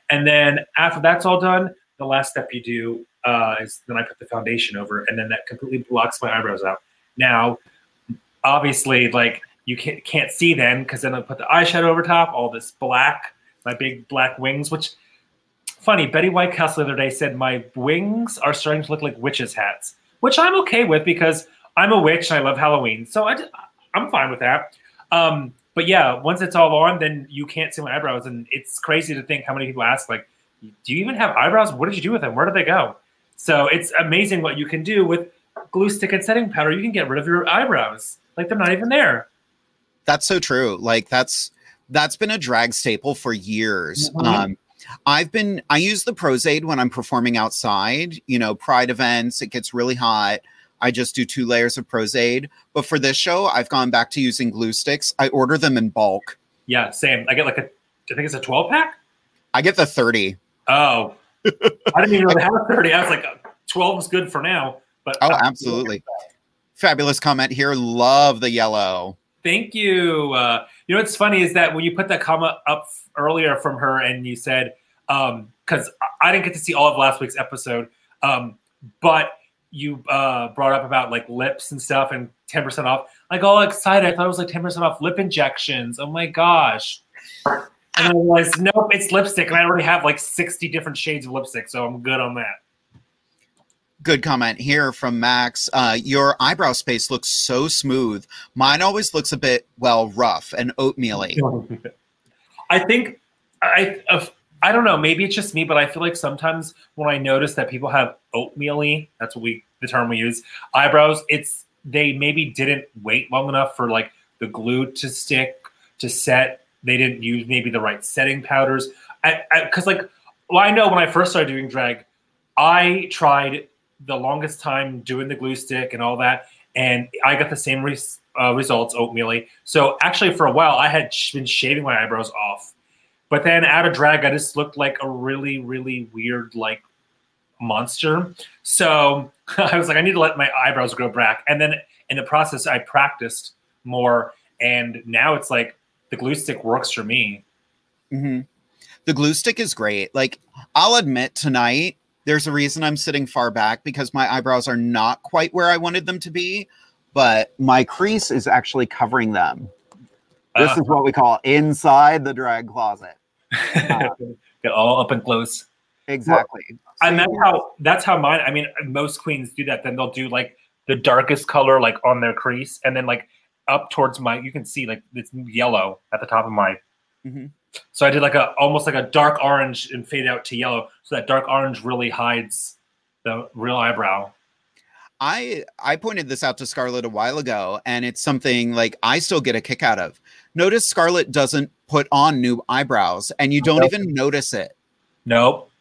And then after that's all done, the last step you do uh, is then I put the foundation over and then that completely blocks my eyebrows out. Now, obviously, like you can't, can't see then because then I put the eyeshadow over top, all this black, my big black wings, which funny, Betty White Castle the other day said my wings are starting to look like witches' hats, which I'm okay with because I'm a witch and I love Halloween, so I, I'm fine with that. Um, but yeah, once it's all on, then you can't see my eyebrows, and it's crazy to think how many people ask like, "Do you even have eyebrows? What did you do with them? Where did they go?" So it's amazing what you can do with glue stick and setting powder. You can get rid of your eyebrows like they're not even there. That's so true. Like that's that's been a drag staple for years. Mm-hmm. Um, I've been I use the Pros-Aide when I'm performing outside, you know, pride events, it gets really hot. I just do two layers of Pros-Aide. But for this show, I've gone back to using glue sticks. I order them in bulk. Yeah, same. I get like a I think it's a 12 pack. I get the 30. Oh. I didn't even know they had a 30. I was like 12 is good for now. But Oh, absolutely. Fabulous comment here. Love the yellow. Thank you. Uh, you know what's funny is that when you put that comment up earlier from her and you said, because um, I didn't get to see all of last week's episode, um, but you uh, brought up about like lips and stuff and 10% off. Like all excited. I thought it was like 10% off lip injections. Oh my gosh. And I realized, nope, it's lipstick. And I already have like 60 different shades of lipstick. So I'm good on that. Good comment here from Max. Uh, your eyebrow space looks so smooth. Mine always looks a bit, well, rough and oatmeal-y. I think I I don't know. Maybe it's just me, but I feel like sometimes when I notice that people have oatmeal-y, that's what we the term we use, eyebrows. It's they maybe didn't wait long enough for like the glue to stick to set. They didn't use maybe the right setting powders. I because like well, I know when I first started doing drag, I tried the longest time doing the glue stick and all that, and I got the same uh, results oatmeal-y. So actually, for a while, I had sh- been shaving my eyebrows off, but then out of drag, I just looked like a really, really weird like monster. So I was like, I need to let my eyebrows grow back. And then in the process, I practiced more, and now it's like the glue stick works for me. Mm-hmm. The glue stick is great. Like I'll admit tonight, there's a reason I'm sitting far back because my eyebrows are not quite where I wanted them to be. but my crease is actually covering them. This Ah. is what we call inside the drag closet. Get all up and close. Exactly. And that's how that's how mine. I mean, most queens do that. Then they'll do like the darkest color like on their crease, and then like up towards my. You can see like it's yellow at the top of my. Mhm. So I did like a almost like a dark orange and fade out to yellow, so that dark orange really hides the real eyebrow. I I pointed this out to Scarlett a while ago, and it's something like I still get a kick out of. Notice Scarlett doesn't put on new eyebrows, and you don't even notice it. Nope.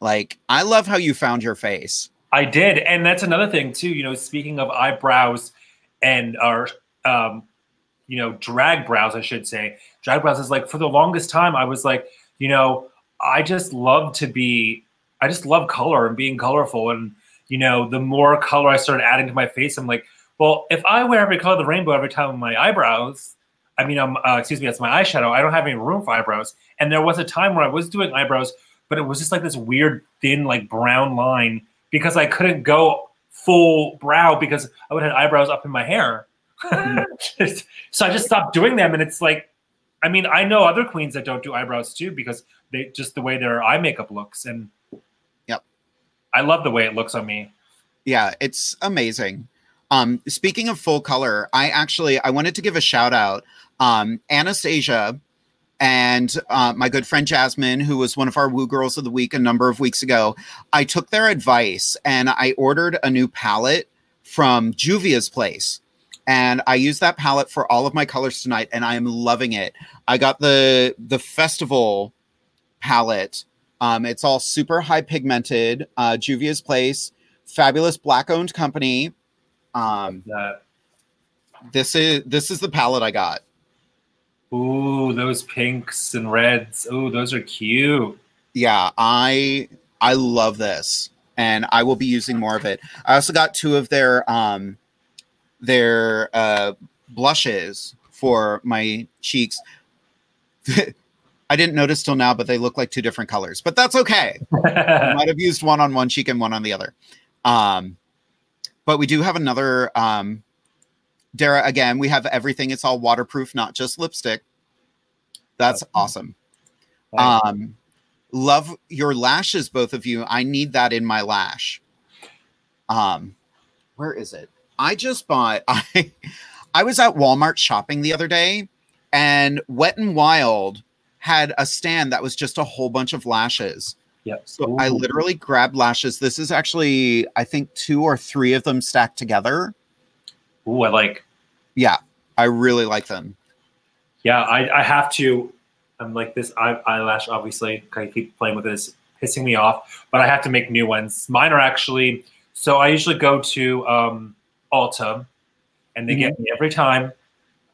Like I love how you found your face. I did, and that's another thing too. You know, speaking of eyebrows and our, um, you know, drag brows, I should say, drag brows is like for the longest time I was like, you know, I just love to be, I just love color and being colorful, and you know, the more color I started adding to my face, I'm like, well, if I wear every color of the rainbow every time on my eyebrows, I mean, um, uh, excuse me, that's my eyeshadow. I don't have any room for eyebrows, and there was a time where I was doing eyebrows, but it was just like this weird thin, like brown line because I couldn't go full brow because I would have eyebrows up in my hair. so I just stopped doing them, and it's like, I mean, I know other queens that don't do eyebrows too because they just the way their eye makeup looks, and Yep. I love the way it looks on me. Yeah, it's amazing. Um, speaking of full color, I actually I wanted to give a shout out. Um, Anastasia and uh, my good friend Jasmine, who was one of our Woo Girls of the Week a number of weeks ago, I took their advice and I ordered a new palette from Juvia's Place. And I used that palette for all of my colors tonight, and I am loving it. I got the the festival palette. Um, it's all super high pigmented. Uh, Juvia's Place, fabulous black owned company. Um, this is this is the palette I got. Ooh, those pinks and reds. Ooh, those are cute. yeah i i love this and i will be using more of it i also got two of their um their uh blushes for my cheeks i didn't notice till now but they look like two different colors but that's okay i might have used one on one cheek and one on the other um but we do have another um dara again we have everything. It's all waterproof not just lipstick. That's awesome. Um love your lashes both of you. I need that in my lash. Um where is it? I just bought i i was at walmart shopping the other day and wet and wild had a stand that was just a whole bunch of lashes. Yep. so i literally grabbed lashes. This is actually i think two or three of them stacked together Ooh, I like. yeah i really like them Yeah, I, I have to. I'm like this eye, eyelash, obviously. I keep playing with this, pissing me off. But I have to make new ones. Mine are actually. So I usually go to um, Ulta, and they get me every time.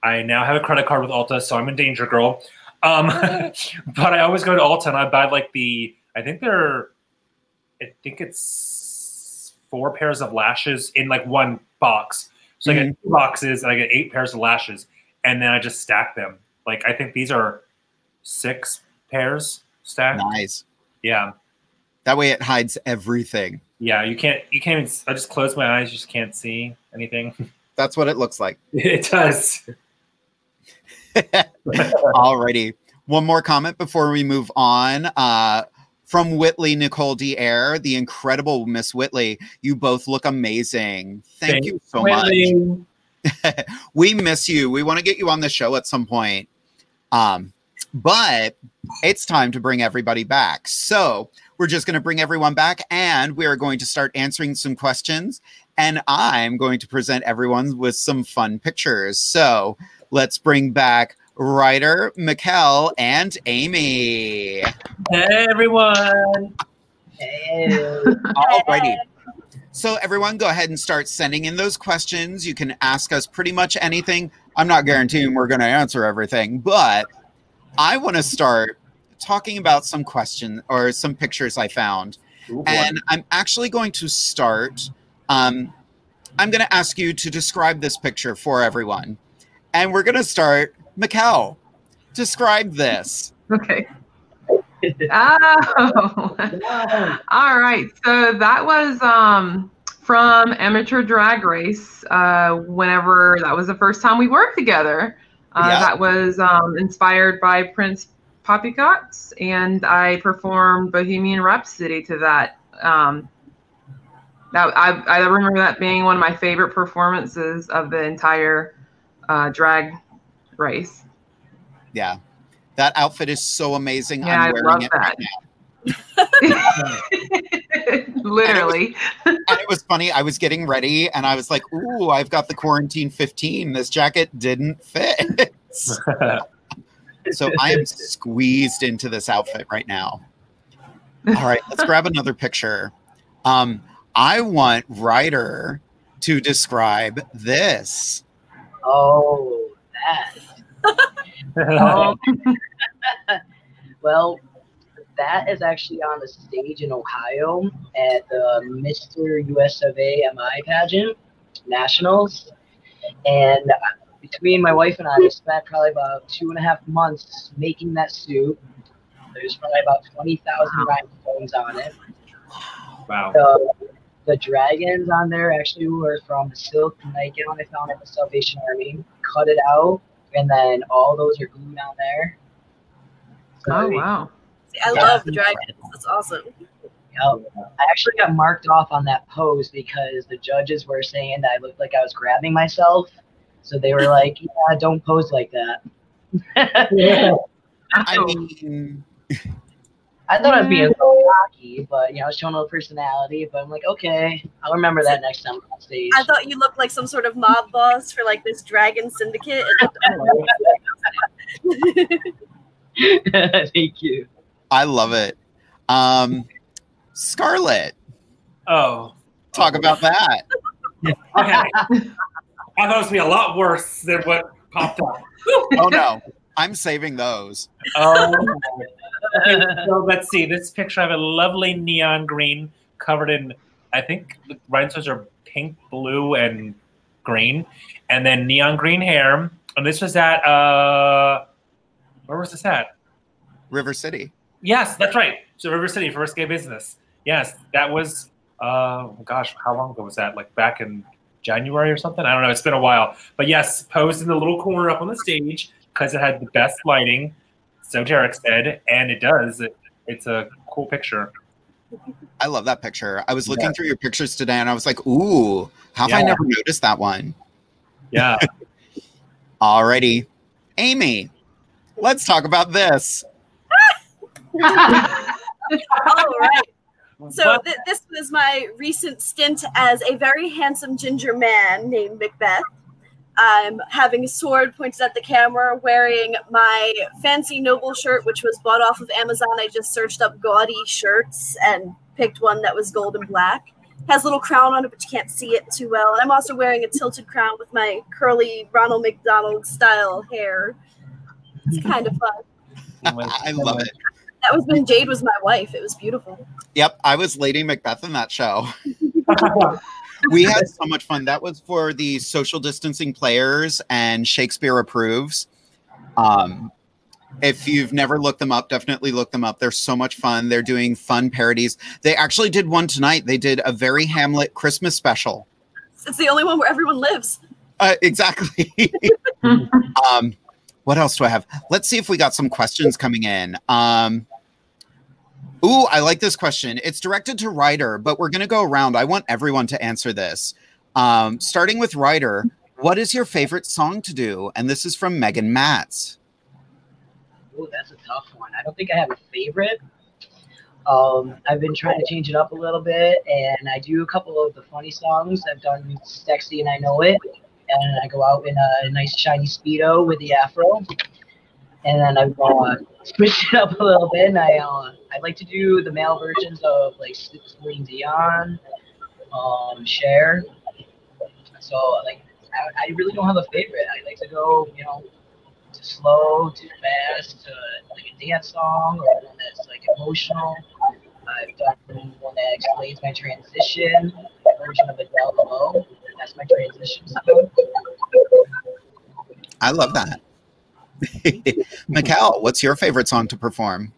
I now have a credit card with Ulta, so I'm a danger girl. Um, but I always go to Ulta and I buy like the. I think they're. I think it's four pairs of lashes in like one box. So I get two boxes and I get eight pairs of lashes, and then I just stack them. Like I think these are six pairs stacked. nice Yeah, that way it hides everything yeah. You can't. You can't. Even, I just close my eyes. You just can't see anything. that's what it looks like it does. Alrighty. One more comment before we move on. Uh, from Whitley Nicole D. Air, the incredible Miss Whitley. You both look amazing. Thank you so Whitley. much. we miss you. We want to get you on the show at some point. Um, but it's time to bring everybody back. So we're just going to bring everyone back and we are going to start answering some questions. And I'm going to present everyone with some fun pictures. So let's bring back Ryder, Mikkel, and Amy. Hey everyone. Hey. Alrighty. So everyone go ahead and start sending in those questions. You can ask us pretty much anything. I'm not guaranteeing we're going to answer everything, but I want to start talking about some questions or some pictures I found. Ooh. And I'm actually going to start. Um, I'm going to ask you to describe this picture for everyone. And we're going to start. Mikkel, describe this. Okay. Oh, all right. So that was um from Amateur Drag Race. Uh, whenever that was the first time we worked together. Uh, Yeah. That was um, inspired by Prince Poppycock, and I performed Bohemian Rhapsody to that. Um, that I, I remember that being one of my favorite performances of the entire uh, drag race. Yeah. That outfit is so amazing. Yeah, I I'm wearing love it that. right now. Literally. And it was funny. I was getting ready and I was like, ooh, I've got the quarantine 15. This jacket didn't fit. so I am squeezed into this outfit right now. All right, let's grab another picture. Um, I want Ryder to describe this. Oh, that. Um, oh. well, that is actually on the stage in Ohio at the Mr. US of A MI pageant, Nationals. And uh, between my wife and I, we spent probably about two and a half months making that suit. There's probably about 20,000 rhinestones on it. Wow. The, the dragons on there actually were from the silk nightgown I found at the Salvation Army. Cut it out, and then all those are glued on there. So, Oh wow. See, I love the dragons. That's awesome. Yep. I actually got marked off on that pose because the judges were saying that I looked like I was grabbing myself. So they were like, "Yeah, don't pose like that." I mean, I thought I'd be a little cocky, but you know, I was showing a little personality. But I'm like, okay, I'll remember that next time I'm on stage. I thought you looked like some sort of mob boss for like this dragon syndicate. Thank you. I love it. Um, Scarlett, Oh. talk about that. Okay. I thought it was gonna be a lot worse than what popped up. Oh no, I'm saving those. Oh. Okay, so let's see. This picture, I have a lovely neon green covered in, I think the rhinestones are pink, blue, and green, and then neon green hair. And this was at, uh, where was this at? River City. Yes, that's right. So River City for Risque Business. Yes, that was, uh, gosh, how long ago was that? Like back in January or something? I don't know. It's been a while. But yes, posed in the little corner up on the stage because it had the best lighting. So Derek said, and it does. It, it's a cool picture. I love that picture. I was looking Yeah. through your pictures today and I was like, ooh, how have I never noticed that one? Yeah. Alrighty. Amy, let's talk about this. All right. So th- this was my recent stint as a very handsome ginger man named Macbeth. I'm having a sword pointed at the camera, wearing my fancy noble shirt, which was bought off of Amazon. I just searched up gaudy shirts and picked one that was gold and black. Has a little crown on it, but you can't see it too well. And I'm also wearing a tilted crown with my curly Ronald McDonald style hair. It's kind of fun. I love it. That was when Jade was my wife. It was beautiful. Yep, I was Lady Macbeth in that show. we had so much fun. That was for the social distancing players and Shakespeare approves. Um, if you've never looked them up, definitely look them up. They're so much fun. They're doing fun parodies. They actually did one tonight. They did a very Hamlet Christmas special. It's the only one where everyone lives. Uh, exactly. um, what else do I have? Let's see if we got some questions coming in. Um, ooh, I like this question. It's directed to Ryder, but we're going to go around. I want everyone to answer this. Um, starting with Ryder, what is your favorite song to do? And this is from Megan Matz. Oh, that's a tough one. I don't think I have a favorite. Um, I've been trying to change it up a little bit, and I do a couple of the funny songs. I've done "Sexy" and "I Know It," and I go out in a nice shiny speedo with the afro, and then I uh, switch it up a little bit. And I uh, I like to do the male versions of like Celine Dion, um, Cher. So like I, I really don't have a favorite. I like to go, you know, to slow, to fast, to like a dance song or one that's like emotional. I've done one that explains my transition, a version of Adele. That's my transition song. I love that. Mikkel, what's your favorite song to perform?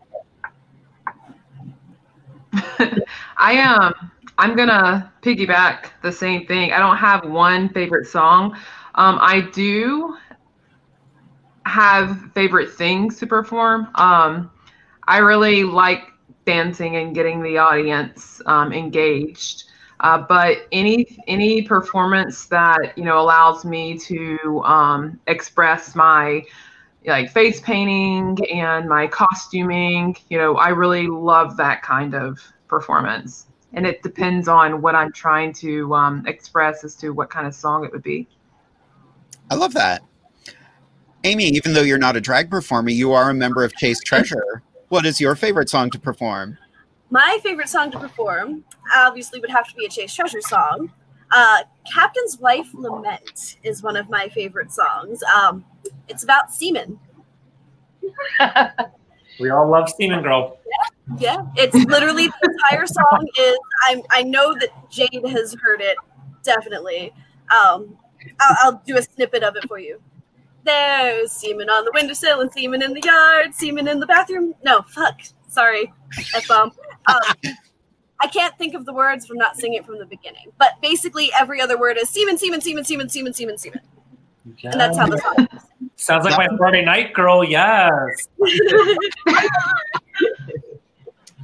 I um I'm gonna piggyback the same thing. I don't have one favorite song. Um, I do have favorite things to perform. Um, I really like dancing and getting the audience um, engaged. Uh, but any any performance that you know allows me to um, express my like face painting and my costuming, you know, I really love that kind of performance. And it depends on what I'm trying to um, express as to what kind of song it would be. I love that. Amy, even though you're not a drag performer, you are a member of Chase Treasure. What is your favorite song to perform? My favorite song to perform obviously would have to be a Chase Treasure song. Uh, Captain's Wife Lament is one of my favorite songs. Um, it's about semen. We all love Steaming Girl. Yeah, it's literally the entire song is. I I know that Jade has heard it definitely. Um, I'll, I'll do a snippet of it for you. There's semen on the windowsill and semen in the yard, semen in the bathroom. No, fuck. Sorry, f bomb. Um, I can't think of the words from not singing it from the beginning, but basically every other word is semen, semen, semen, semen, semen, semen, semen, and that's how the song. Is. Sounds like my Friday night girl. Yes.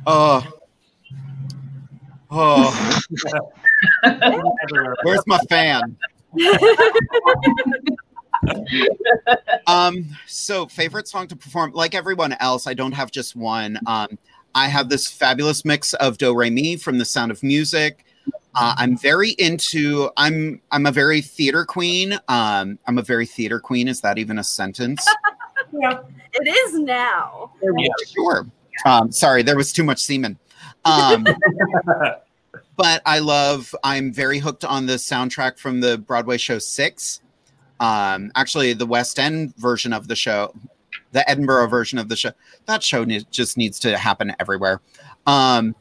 Oh. Oh. Where's my fan? um so favorite song to perform like everyone else i don't have just one um i have this fabulous mix of do re mi from the sound of music uh, i'm very into i'm i'm a very theater queen. Um i'm a very theater queen. Is that even a sentence? Yeah, it is now. yeah, sure. Um sorry there was too much semen. Um but i love i'm very hooked on the soundtrack from the broadway show six. Um actually the west end version of the show the edinburgh version of the show that show ne- just needs to happen everywhere. Um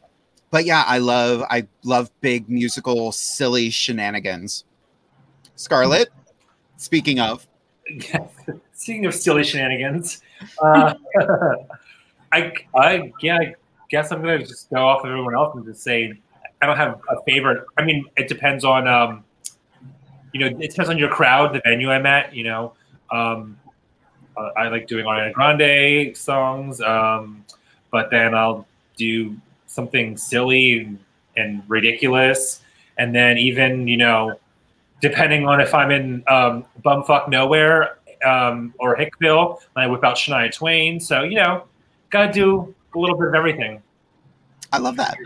but yeah i love i love big musical silly shenanigans scarlett speaking of Speaking of silly shenanigans, uh, I, I, yeah, I guess I'm gonna just go off of everyone else and just say I don't have a favorite. I mean, it depends on, um, you know, it depends on your crowd, the venue I'm at. You know, um, uh, I like doing Ariana Grande songs, um, but then I'll do something silly and, ridiculous, and then even you know, depending on if I'm in um, bumfuck nowhere um, or Hickville, I whip out Shania Twain. So you know, gotta do a little bit of everything. I love that.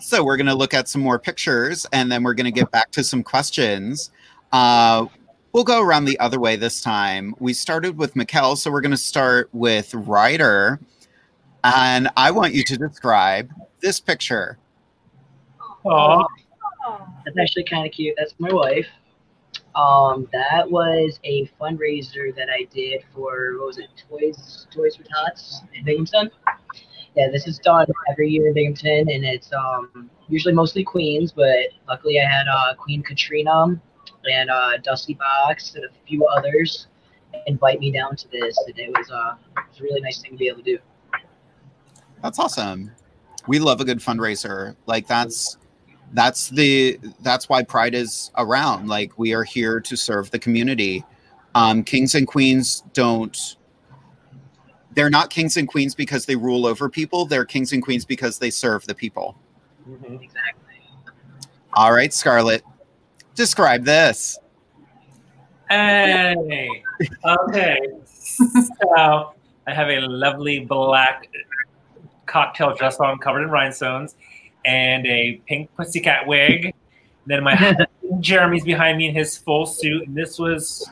So we're to look at some more pictures and then we're to get back to some questions. Uh, we'll go around the other way this time. We started with Mikkel, so we're to start with Ryder. And I want you to describe this picture. Aww. That's actually kind of cute. That's my wife. Um, that was a fundraiser that I did for what was it, Toys Toys for Tots in Binghamton. Yeah, this is done every year in Binghamton, and it's um, usually mostly queens, but luckily I had uh, Queen Katrina and uh, Dusty Box and a few others invite me down to this, and it was, uh, it was a really nice thing to be able to do. That's awesome. We love a good fundraiser. Like that's that's the that's why Pride is around. Like we are here to serve the community. Um, kings and queens don't. They're not kings and queens because they rule over people. They're kings and queens because they serve the people. Exactly. All right, Scarlett, describe this. Hey. Okay. so I have a lovely black cocktail dress on covered in rhinestones and a pink pussycat wig. And then my husband Jeremy's behind me in his full suit. And this was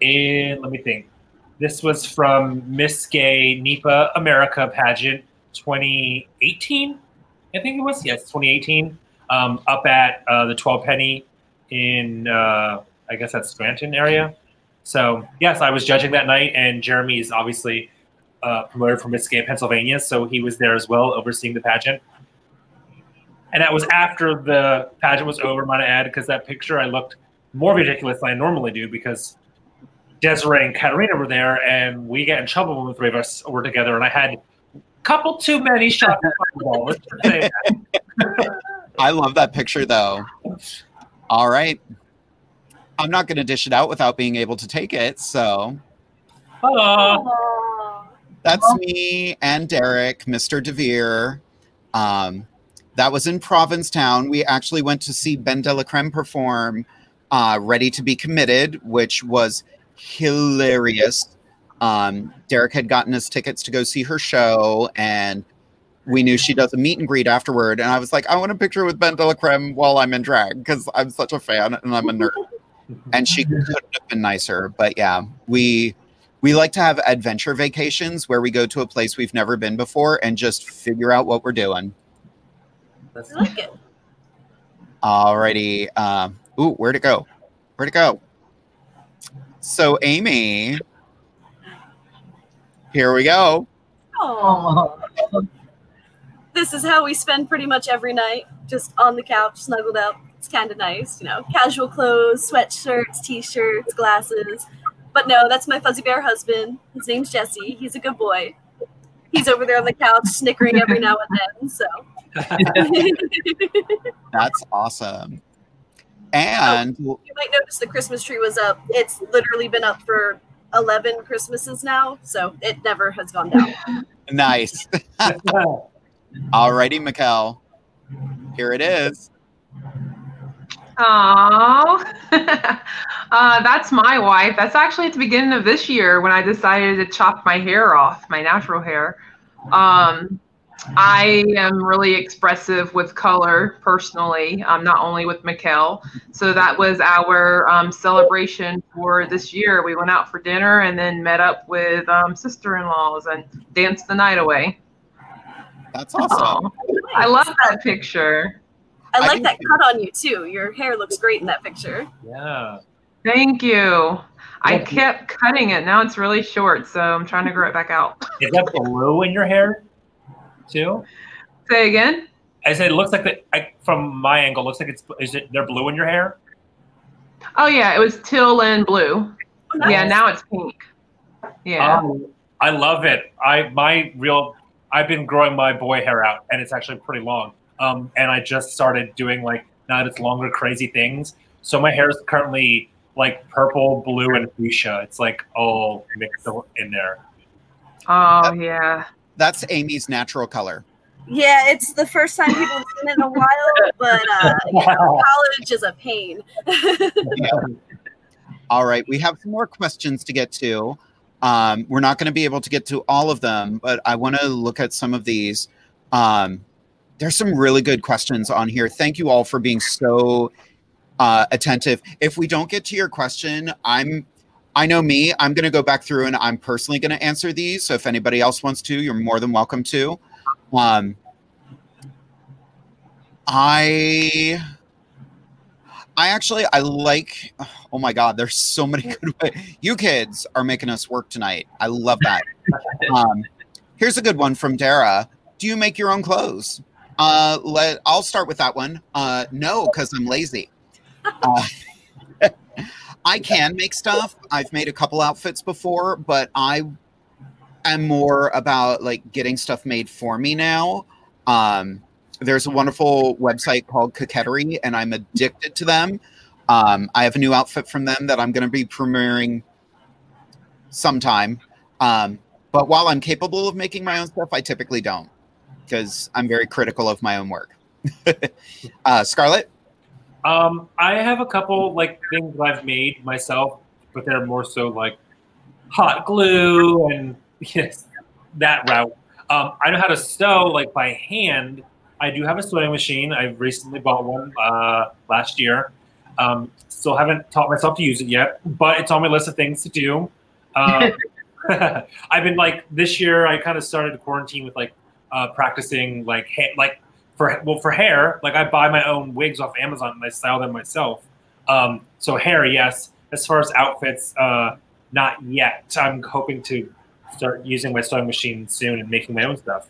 in, let me think. This was from Miss Gay NEPA America pageant 2018. I think it was. Yes, 2018. Um, up at uh, the 12 Penny in, uh, I guess that's Scranton area. So, yes, I was judging that night, and Jeremy is obviously uh, promoted from Miss Gay Pennsylvania, so he was there as well, overseeing the pageant. And that was after the pageant was over, might I add, because that picture I looked more ridiculous than I normally do because Desiree and Katarina were there, and we get in trouble when the three of us were together, and I had a couple too many shots of fireball. Let's just say that. I love that picture though. All right. I'm not going to dish it out without being able to take it. So that's me and Derek, Mr. DeVere. Um, that was in Provincetown. We actually went to see Ben de la Creme perform uh, Ready to Be Committed, which was hilarious. Um, Derek had gotten us tickets to go see her show, and we knew she does a meet and greet afterward. And I was like, I want a picture with Ben de la Creme while I'm in drag because I'm such a fan and I'm a nerd. and she couldn't have been nicer. But yeah, we we like to have adventure vacations where we go to a place we've never been before and just figure out what we're doing. I like it. Alrighty. Um, ooh, where'd it go? Where'd it go? So, Amy, here we go. Oh. This is how we spend pretty much every night, just on the couch, snuggled up. It's kind of nice, you know, casual clothes, sweatshirts, t-shirts, glasses. But no, that's my fuzzy bear husband. His name's Jesse. He's a good boy. He's over there on the couch, snickering every now and then. So That's awesome. And oh, you might notice the Christmas tree was up. It's literally been up for 11 Christmases now, so it never has gone down. nice. Alrighty, Mikkel. Here it is. Oh, uh, that's my wife. That's actually at the beginning of this year when I decided to chop my hair off, my natural hair. Um, I am really expressive with color personally, um, not only with Mikkel. So that was our um, celebration for this year. We went out for dinner and then met up with um, sister in laws and danced the night away. That's awesome. Oh, I love that picture. I like that cut on you too. Your hair looks great in that picture. Yeah. Thank you. I kept cutting it. Now it's really short, so I'm trying to grow it back out. Is that blue in your hair too? Say again. I said it looks like the I, from my angle. Looks like it's is it they're blue in your hair? Oh yeah, it was teal and blue. nice. Yeah, now it's pink. Yeah. Um, I love it. I my real I've been growing my boy hair out, and it's actually pretty long. Um, and I just started doing like now that it's longer, crazy things. So my hair is currently like purple, blue, and fuchsia. It's like all mixed in there. Oh yeah. That's Amy's natural color. Yeah, it's the first time people have seen it in a while, but uh, yeah, college is a pain. All right, we have some more questions to get to. Um, we're not going to be able to get to all of them, but I want to look at some of these. Um, there's some really good questions on here. Thank you all for being so uh, attentive. If we don't get to your question, I'm I know me, I'm going to go back through and I'm personally going to answer these. So if anybody else wants to, you're more than welcome to. Um, I I actually I like oh my god, there's so many good ways. You kids are making us work tonight. I love that. um, here's a good one from Dara. Do you make your own clothes? Uh, let I'll start with that one. Uh, no, because I'm lazy. Uh, I can make stuff. I've made a couple outfits before, but I am more about like getting stuff made for me now. Um, there's a wonderful website called Coquetry, and I'm addicted to them. Um, I have a new outfit from them that I'm going to be premiering sometime. Um, but while I'm capable of making my own stuff, I typically don't because I'm very critical of my own work. uh, Scarlett? Um, I have a couple like things that I've made myself, but they're more so like hot glue and yes, that route. Um, I know how to sew like by hand. I do have a sewing machine. I recently bought one uh, last year. Um, still haven't taught myself to use it yet, but it's on my list of things to do. Um, I've been like this year. I kind of started quarantine with like uh, practicing like ha- like for well for hair. Like I buy my own wigs off Amazon and I style them myself. Um, so hair, yes. As far as outfits, uh, not yet. I'm hoping to start using my sewing machine soon and making my own stuff.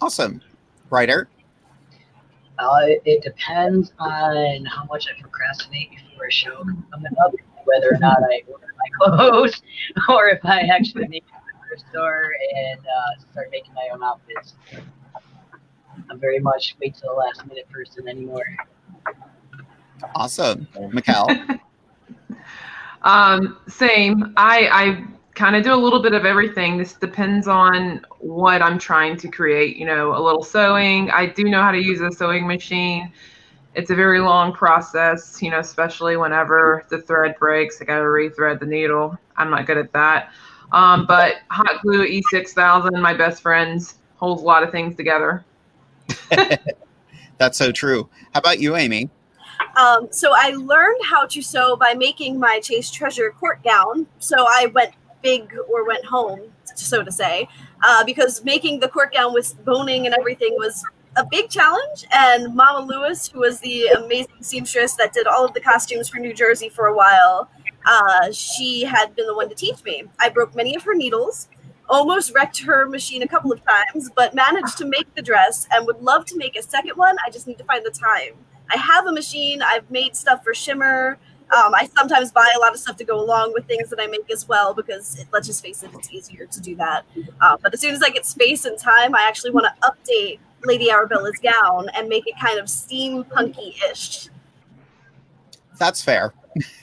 Awesome, Ryder. Uh, it depends on how much I procrastinate before a show coming up, whether or not I order my clothes, or if I actually make it to the thrift store and uh, start making my own outfits. I'm very much wait till the last minute person anymore. Awesome. Mikkel. Um, same. I I kind of do a little bit of everything. This depends on what I'm trying to create. You know, a little sewing. I do know how to use a sewing machine. It's a very long process, you know, especially whenever the thread breaks. I got to rethread the needle. I'm not good at that. Um, but hot glue E6000, my best friends, holds a lot of things together. That's so true. How about you, Amy? Um, so I learned how to sew by making my Chase Treasure court gown. So I went big or went home, so to say, uh, because making the court gown with boning and everything was a big challenge. And Mama Lewis, who was the amazing seamstress that did all of the costumes for New Jersey for a while, uh, she had been the one to teach me. I broke many of her needles, almost wrecked her machine a couple of times, but managed to make the dress and would love to make a second one. I just need to find the time. I have a machine. I've made stuff for Shimmer. Um, I sometimes buy a lot of stuff to go along with things that I make as well because it, let's just face it, it's easier to do that. Uh, but as soon as I get space and time, I actually want to update Lady Arabella's gown and make it kind of steampunky ish. That's fair.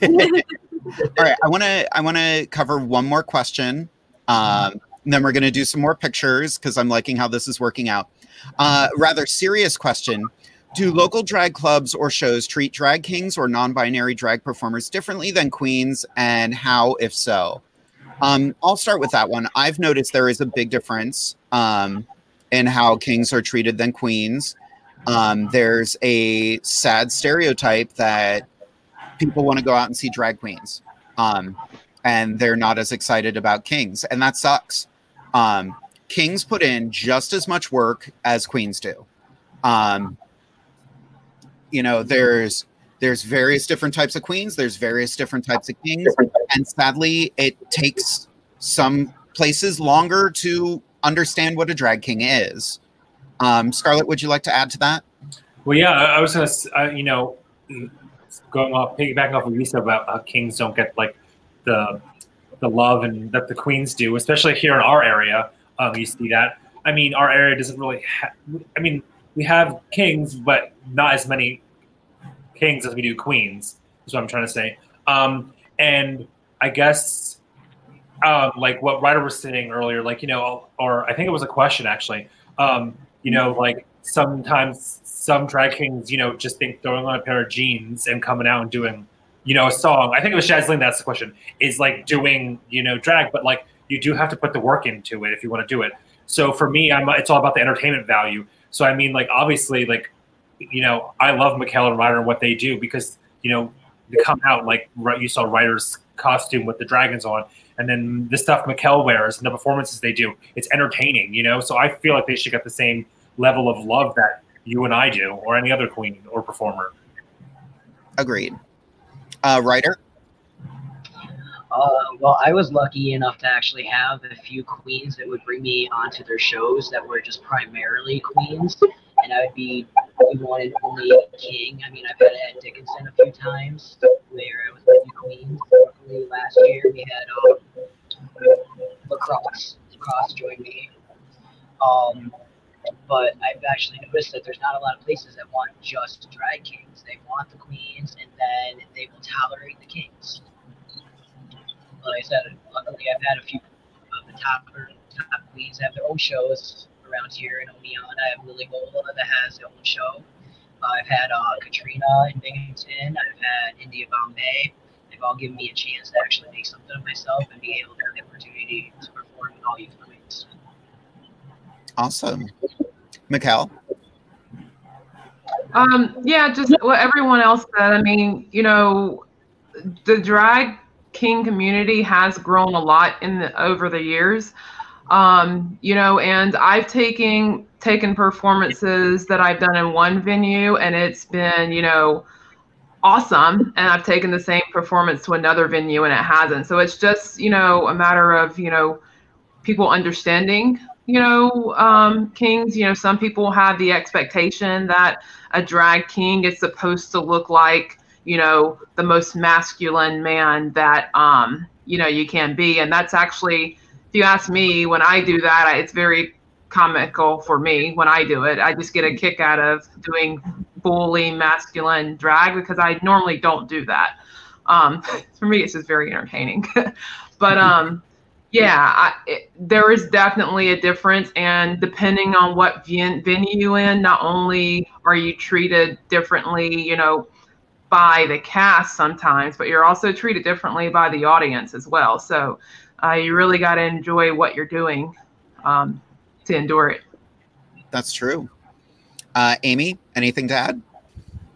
All right, I want to I want to cover one more question. Um, then we're going to do some more pictures because I'm liking how this is working out. Uh, rather serious question. Do local drag clubs or shows treat drag kings or non binary drag performers differently than queens, and how, if so? Um, I'll start with that one. I've noticed there is a big difference um, in how kings are treated than queens. Um, there's a sad stereotype that people want to go out and see drag queens, um, and they're not as excited about kings, and that sucks. Um, kings put in just as much work as queens do. Um, you know, there's there's various different types of queens, there's various different types of kings, and sadly, it takes some places longer to understand what a drag king is. Um, Scarlett, would you like to add to that? Well, yeah, I I was gonna, s- uh, you know, going off, piggybacking off what you said about how kings don't get like the the love and that the queens do, especially here in our area. Um, you see that. I mean, our area doesn't really. Ha- I mean, we have kings, but not as many kings as we do queens. Is what I'm trying to say. Um, and I guess, um, like what Ryder was saying earlier, like you know, or I think it was a question actually. Um, you know, like sometimes some drag kings, you know, just think throwing on a pair of jeans and coming out and doing, you know, a song. I think it was Shazlin. That's the question. Is like doing, you know, drag, but like you do have to put the work into it if you want to do it. So for me, I'm it's all about the entertainment value. So I mean, like obviously, like you know, I love Mikkel and Ryder and what they do because you know they come out like you saw Ryder's costume with the dragons on, and then the stuff Mikkel wears and the performances they do. It's entertaining, you know. So I feel like they should get the same level of love that you and I do, or any other queen or performer. Agreed. Uh, Ryder? Uh, well, I was lucky enough to actually have a few queens that would bring me onto their shows that were just primarily queens, and I would be the one and only king. I mean, I've had Ed Dickinson a few times where I was with the queens. Luckily, last year we had um, lacrosse. Lacrosse joined me. Um, but I've actually noticed that there's not a lot of places that want just drag kings. They want the queens, and then they will tolerate the kings like I said, luckily I've had a few of the top top queens have their own shows around here in Oneon. I have Lily Gola that has their own show. I've had uh, Katrina in Binghamton. I've had India Bombay. They've all given me a chance to actually make something of myself and be able to have the opportunity to perform with all youth queens. Awesome. Mikkel? Um, yeah, just what everyone else said. I mean, you know, the drag king community has grown a lot in the over the years. Um, you know, and I've taken taken performances that I've done in one venue and it's been, you know, awesome. And I've taken the same performance to another venue and it hasn't. So it's just, you know, a matter of, you know, people understanding you know, um, kings, you know, some people have the expectation that a drag king is supposed to look like, you know, the most masculine man that, um, you know, you can be. And that's actually, if you ask me, when I do that, I, it's very comical for me when I do it. I just get a kick out of doing fully masculine drag because I normally don't do that. Um, for me, it's just very entertaining. but um, yeah, I, it, there is definitely a difference, and depending on what ven- venue you're in, not only are you treated differently, you know, by the cast sometimes, but you're also treated differently by the audience as well. So uh, you really got to enjoy what you're doing um, to endure it. That's true. Uh, Amy, anything to add?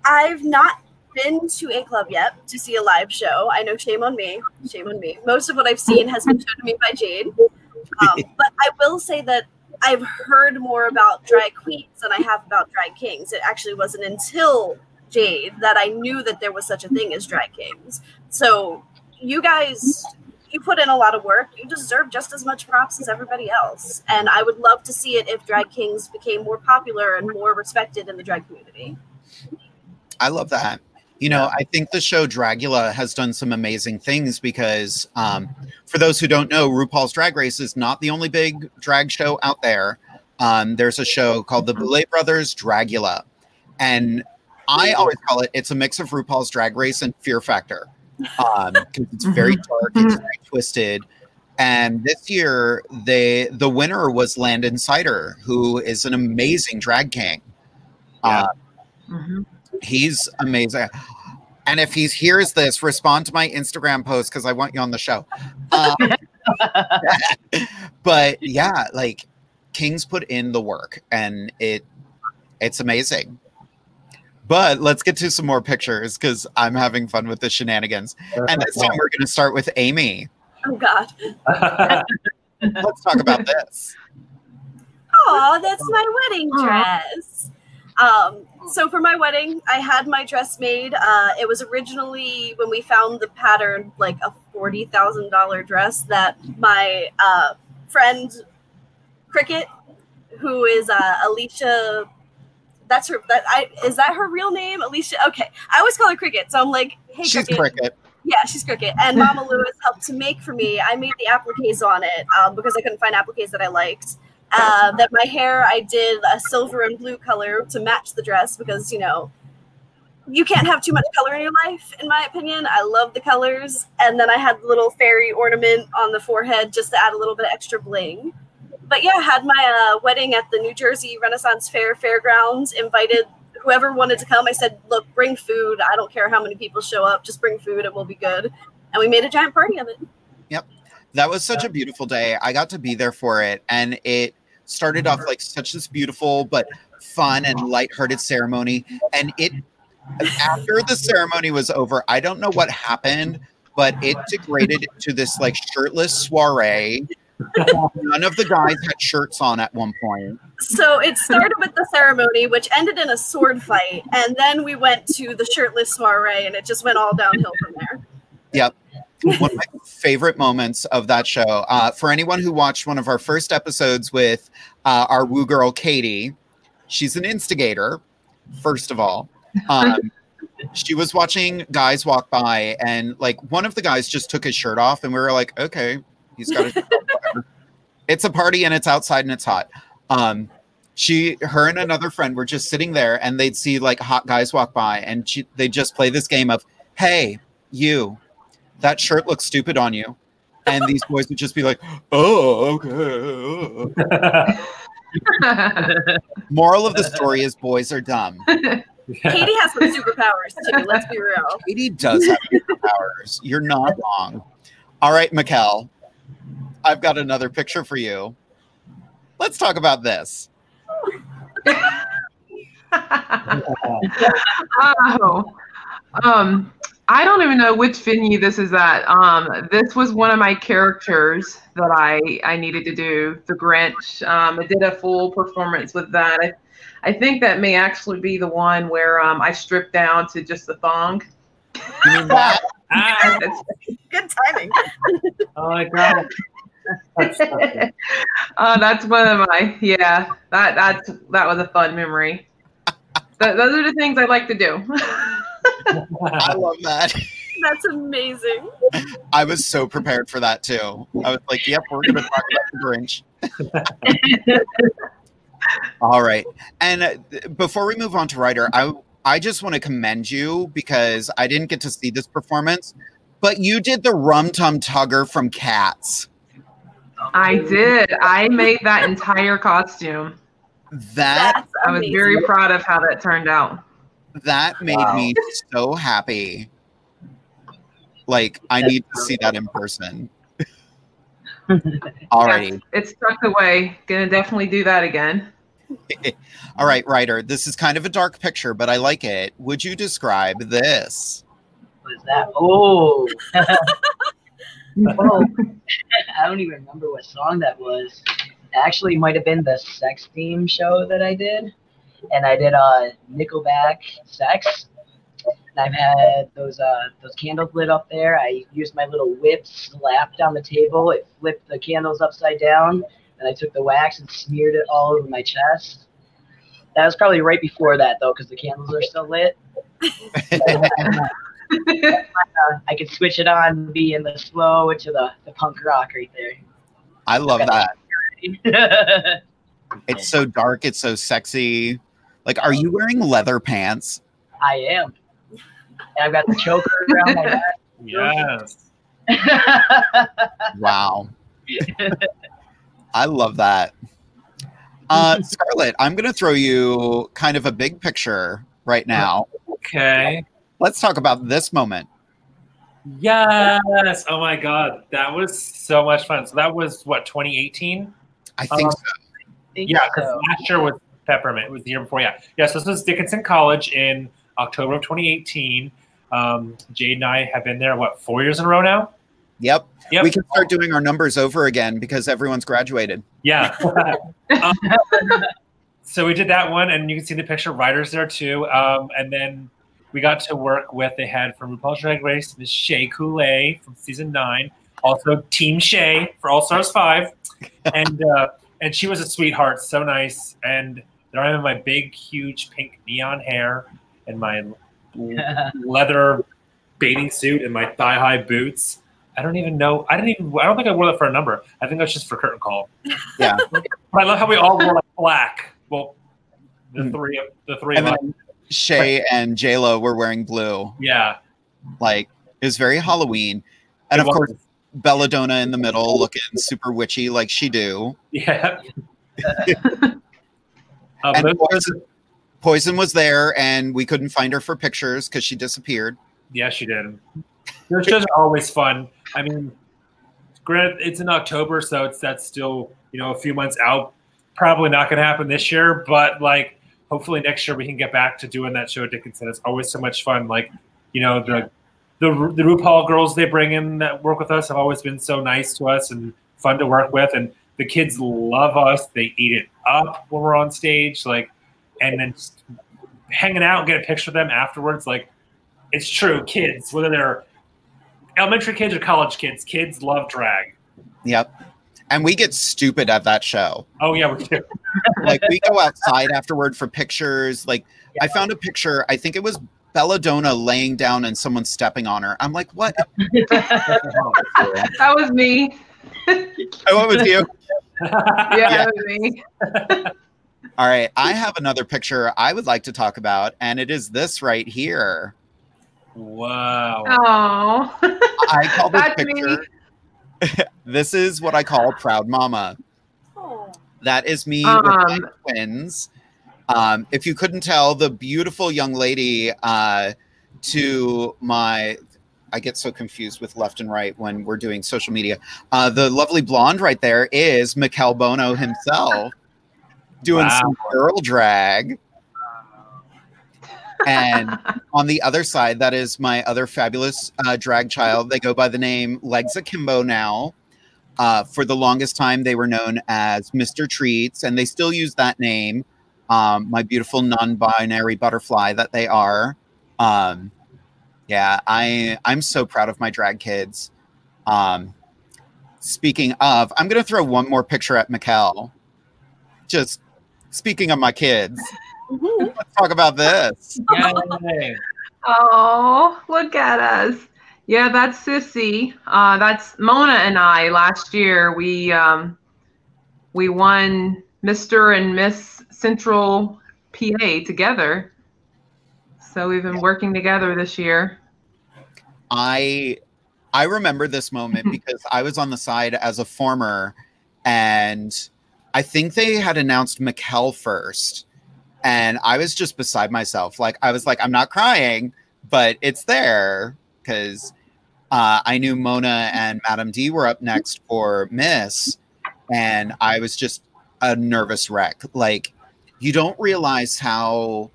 I've not been to a club yet to see a live show. I know, shame on me. Shame on me. Most of what I've seen has been shown to me by Jade. Um, but I will say that I've heard more about drag queens than I have about drag kings. It actually wasn't until Jade that I knew that there was such a thing as drag kings. So you guys, you put in a lot of work. You deserve just as much props as everybody else. And I would love to see it if drag kings became more popular and more respected in the drag community. I love that. You know, I think the show Dragula has done some amazing things because, um, for those who don't know, RuPaul's Drag Race is not the only big drag show out there. Um, there's a show called The Boulet Brothers Dragula, and I always call it it's a mix of RuPaul's Drag Race and Fear Factor um, it's very dark, it's very twisted. And this year, they the winner was Landon Cider, who is an amazing drag king. Uh, He's amazing. And if he hears this, respond to my Instagram post because I want you on the show. Um, but yeah, like Kings put in the work, and it it's amazing. But let's get to some more pictures because I'm having fun with the shenanigans. And this time we're going to start with Amy. Oh God. Let's talk about this. Oh, that's my wedding dress. Um, so for my wedding, I had my dress made. Uh, it was originally when we found the pattern, like a forty thousand dollar dress that my uh, friend Cricket, who is uh, Alicia. That's her. That I is that her real name, Alicia? Okay, I always call her Cricket. So I'm like, hey, She's Cricket. cricket. Yeah, she's cricket. And Mama Lewis helped to make for me. I made the appliques on it um, because I couldn't find appliques that I liked. Uh, that my hair, I did a silver and blue color to match the dress because, you know, you can't have too much color in your life, in my opinion. I love the colors. And then I had the little fairy ornament on the forehead just to add a little bit of extra bling. But yeah, I had my uh, wedding at the New Jersey Renaissance Fair Fairgrounds, invited whoever wanted to come. I said, look, bring food. I don't care how many people show up, just bring food and we'll be good. And we made a giant party of it. Yep. That was such a beautiful day. I got to be there for it. And it started off like such this beautiful but fun and lighthearted ceremony. And it after the ceremony was over, I don't know what happened, but it degraded to this like shirtless soiree. None of the guys had shirts on at one point. So it started with the ceremony, which ended in a sword fight. And then we went to the shirtless soiree and it just went all downhill from there. Yep. One of my favorite moments of that show. Uh, for anyone who watched one of our first episodes with uh, our woo girl Katie, she's an instigator. First of all, um, she was watching guys walk by, and like one of the guys just took his shirt off, and we were like, okay, he's got whatever. It's a party, and it's outside, and it's hot. Um, she, her, and another friend were just sitting there, and they'd see like hot guys walk by, and she, they just play this game of, hey, you, that shirt looks stupid on you. And these boys would just be like, oh, okay. Moral of the story is boys are dumb. Katie has some superpowers too, let's be real. Katie does have superpowers. You're not wrong. All right, Mikkel, I've got another picture for you. Let's talk about this. oh, um, I don't even know which venue this is at. Um, this was one of my characters that I I needed to do, the Grinch. Um, I did a full performance with that. I, I think that may actually be the one where um, I stripped down to just the thong. You mean that? Good timing. Oh my god. uh, that's one of my yeah. That that's that was a fun memory. Th- those are the things I like to do. I love that. That's amazing. I was so prepared for that too. I was like, yep, we're going to talk about the Grinch. All right. And uh, before we move on to Ryder, I I just want to commend you because I didn't get to see this performance, but you did the Rum Tum Tugger from Cats. I did. I made that entire costume. That I was very proud of how that turned out. That made me so happy. Like I need to see that in person. Alrighty. It's tucked away. Gonna definitely do that again. All right, Ryder. This is kind of a dark picture, but I like it. Would you describe this? What is that? Oh. oh. I don't even remember what song that was. It actually might have been the sex theme show that I did. And I did uh Nickelback sex. And I've had those uh those candles lit up there. I used my little whip, slapped on the table, it flipped the candles upside down, and I took the wax and smeared it all over my chest. That was probably right before that though, because the candles are still lit. Uh, I could switch it on, be in the slow to the, the punk rock right there. I love that. It's so dark. It's so sexy. Like, are you wearing leather pants? I am. And I've got the choker around my neck. Yes. Wow. I love that. Uh, Scarlett, I'm going to throw you kind of a big picture right now. Okay. Let's talk about this moment. Yes. Oh my God. That was so much fun. So that was what, 2018? I think so. Yeah, because last year was Peppermint. It was the year before. Yeah. Yes, this was Dickinson College in October of 2018. Um, Jade and I have been there, what, four years in a row now? Yep. Yep. We can start doing our numbers over again because everyone's graduated. Yeah. Um, so we did that one, and you can see the picture of Ryder's there too. Um, and then we got to work with they had from RuPaul's Drag Race Miss Shea Couleé from season nine, also Team Shea for All Stars Five, and uh, and she was a sweetheart, so nice. And there I am in my big, huge pink neon hair and my leather bathing suit and my thigh high boots. I don't even know. I didn't even. I don't think I wore that for a number. I think that's just for curtain call. Yeah. But I love how we all wore like black. Well, the hmm. three of the three And of us. then Shea and J Lo were wearing blue. Yeah. Like it was very Halloween. And It of course, was. Belladonna in the middle looking super witchy like she do. Yeah. Um, and Poison, Poison was there and we couldn't find her for pictures because she disappeared. Yeah, she did. Those shows are always fun. I mean, granted, it's in October, so it's that's still you know a few months out. Probably not going to happen this year, but like hopefully next year we can get back to doing that show at Dickinson. It's always so much fun. Like you know the the the RuPaul girls they bring in that work with us have always been so nice to us and fun to work with, and the kids love us. They eat it up when we're on stage, like, and then just hanging out and get a picture of them afterwards, like it's true. Kids, whether they're elementary kids or college kids, kids love drag. Yep. And we get stupid at that show. Oh yeah, we do. like we go outside afterward for pictures. Like I found a picture, I think it was Belladonna laying down and someone stepping on her. I'm like, what? That was me. Oh, what was you? Yeah, Yeah. me. All right. I have another picture I would like to talk about, and it is this right here. Wow. Oh. I call this picture. this is what I call proud mama. That is me with my Um, twins. Um, if you couldn't tell, the beautiful young lady uh, to my, I get so confused with left and right when we're doing social media. Uh, the lovely blonde right there is Mikkel Bono himself doing Wow. some girl drag. And on the other side, that is my other fabulous uh, drag child. They go by the name Legs Akimbo now. Uh, for the longest time, they were known as Mr. Treats, and they still use that name. Um, my beautiful non-binary butterfly that they are. Um, yeah, I I'm so proud of my drag kids. Um, speaking of, I'm gonna throw one more picture at Mikkel. Just speaking of my kids, let's talk about this. Yay. Oh, look at us. Yeah, that's Sissy. Uh, that's Mona and I. Last year, we um, we won Mr. and Miss Central PA together. So we've been working together this year. I I remember this moment because I was on the side as a former, and I think they had announced Mikkel first, and I was just beside myself. Like I was like, I'm not crying, but it's there because uh, I knew Mona and Madam D were up next for Miss, and I was just a nervous wreck. Like you don't realize how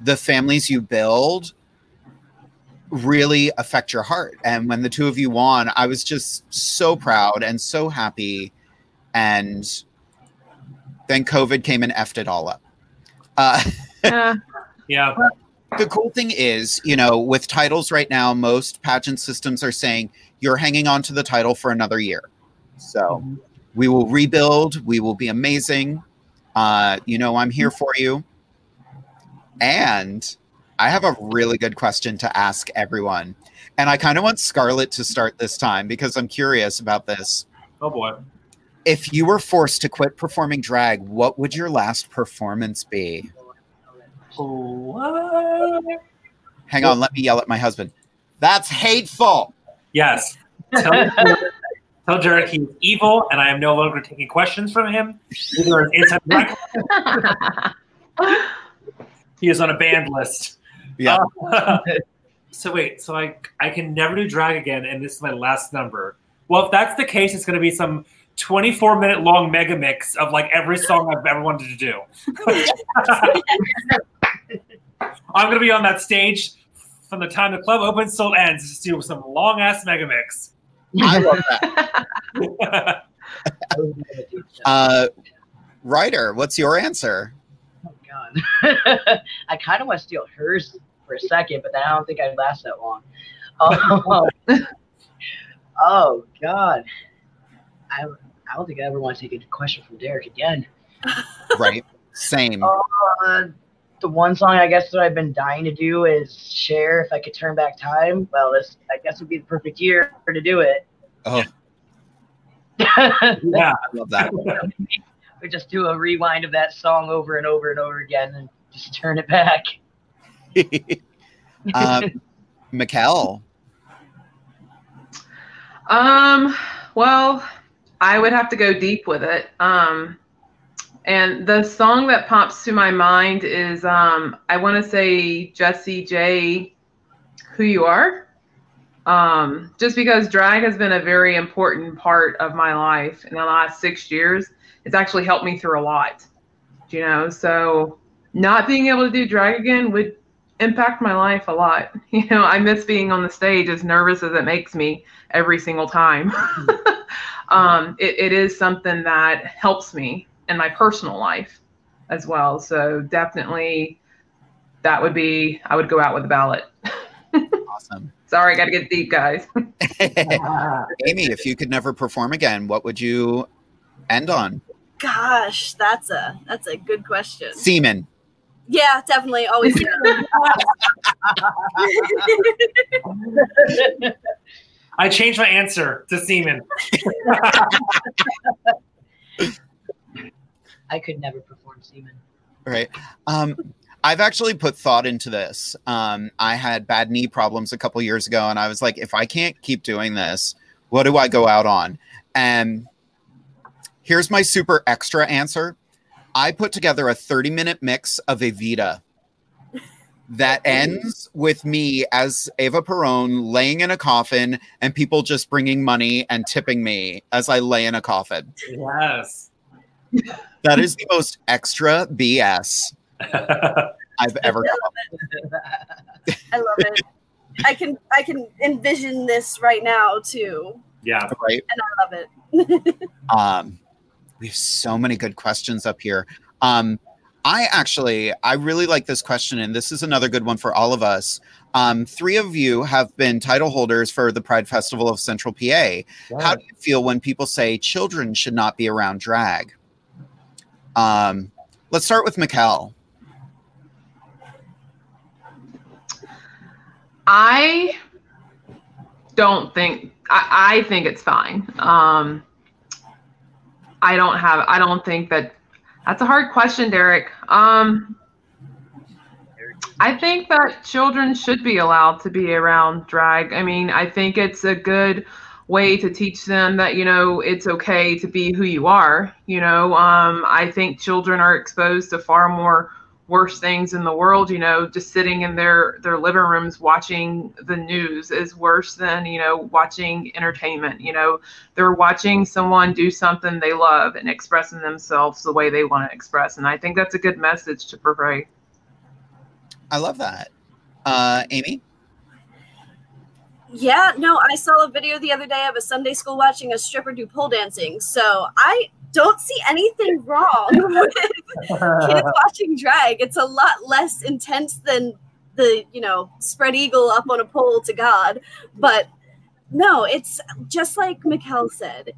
the families you build really affect your heart. And when the two of you won, I was just so proud and so happy. And then COVID came and effed it all up. Uh, Yeah. Yeah. the cool thing is, you know, with titles right now, most pageant systems are saying you're hanging on to the title for another year. So we will rebuild. We will be amazing. Uh, you know, I'm here for you. And I have a really good question to ask everyone. And I kind of want Scarlett to start this time because I'm curious about this. Oh boy. If you were forced to quit performing drag, what would your last performance be? Hang on, let me yell at my husband. That's hateful. Yes. Tell, tell Jared he's evil, and I am no longer taking questions from him. Either is anti- he is on a banned list. Yeah. Uh, so wait, so I I can never do drag again, and this is my last number. Well, if that's the case, it's going to be some 24 minute long mega mix of like every song I've ever wanted to do. I'm going to be on that stage from the time the club opens till it ends, just do some long ass mega mix. I love that. uh, Ryder, what's your answer? God. I kind of want to steal hers for a second, but then I don't think I'd last that long. Oh, oh God. I, I don't think I ever want to take a question from Derek again. Right. Same. Uh, the one song I guess that I've been dying to do is Cher if I could turn back time. Well, this I guess would be the perfect year to do it. Oh, yeah, I love that. We just do a rewind of that song over and over and over again and just turn it back. um, Mikkel. Um, well, I would have to go deep with it. Um, and the song that pops to my mind is um, I want to say Jessie J, Who You Are. Um, just because drag has been a very important part of my life in the last six years. It's actually helped me through a lot, you know. So not being able to do drag again would impact my life a lot. You know, I miss being on the stage as nervous as it makes me every single time. um, it, it is something that helps me in my personal life as well. So definitely that would be, I would go out with a ballot. awesome. Sorry, I got to get deep, guys. Amy, if you could never perform again, what would you end on? Gosh, that's a that's a good question. Semen. Yeah, definitely. Always. I changed my answer to semen. I could never perform semen. Right. Um, I've actually put thought into this. Um, I had bad knee problems a couple years ago, and I was like, if I can't keep doing this, what do I go out on? And here's my super extra answer I put together a 30 minute mix of Evita that ends with me as Eva Perón laying in a coffin and people just bringing money and tipping me as I lay in a coffin. Yes. That is the most extra BS I've ever done. I love it. I can I can envision this right now too, Yeah. Right. and I love it. Um, we have so many good questions up here. Um, I actually, I really like this question, and this is another good one for all of us. Um, three of you have been title holders for the Pride Festival of Central PA. How do you feel when people say children should not be around drag? Um, let's start with Mikkel. I don't think I, I think it's fine. Um, I don't have. I don't think that. That's a hard question, Derek. Um, I think that children should be allowed to be around drag. I mean, I think it's a good way to teach them that you know it's okay to be who you are. You know, um, I think children are exposed to far more worst things in the world you know just sitting in their their living rooms watching the news is worse than you know watching entertainment you know they're watching someone do something they love and expressing themselves the way they want to express and i think that's a good message to portray I love that. Uh, Amy? Yeah, no, I saw a video the other day of a Sunday school watching a stripper do pole dancing. So I don't see anything wrong with kids watching drag. It's a lot less intense than the, you know, spread eagle up on a pole to God. But no, it's just like Mikkel said.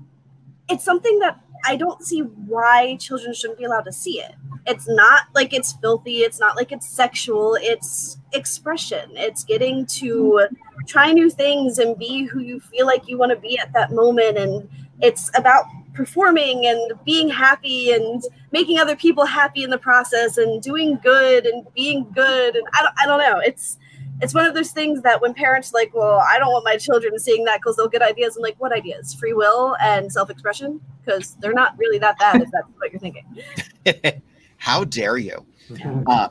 It's something that I don't see why children shouldn't be allowed to see it. It's not like it's filthy, it's not like it's sexual, it's expression. It's getting to try new things and be who you feel like you want to be at that moment and it's about performing and being happy and making other people happy in the process and doing good and being good and I don't, I don't know. It's it's one of those things that when parents are like, well, I don't want my children seeing that because they'll get ideas. I'm like, what ideas? Free will and self expression? Because they're not really that bad if that's what you're thinking. How dare you? Uh,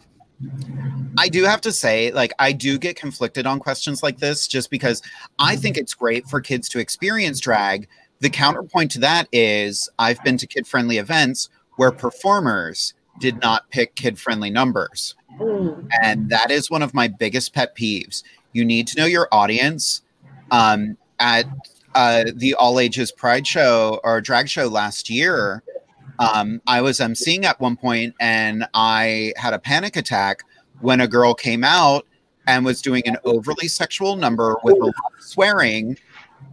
I do have to say, like, I do get conflicted on questions like this just because I think it's great for kids to experience drag. The counterpoint to that is I've been to kid friendly events where performers did not pick kid friendly numbers. And that is one of my biggest pet peeves. You need to know your audience. Um, at uh, the All Ages Pride show or drag show last year, um, I was emceeing at one point and I had a panic attack when a girl came out and was doing an overly sexual number with a lot of swearing,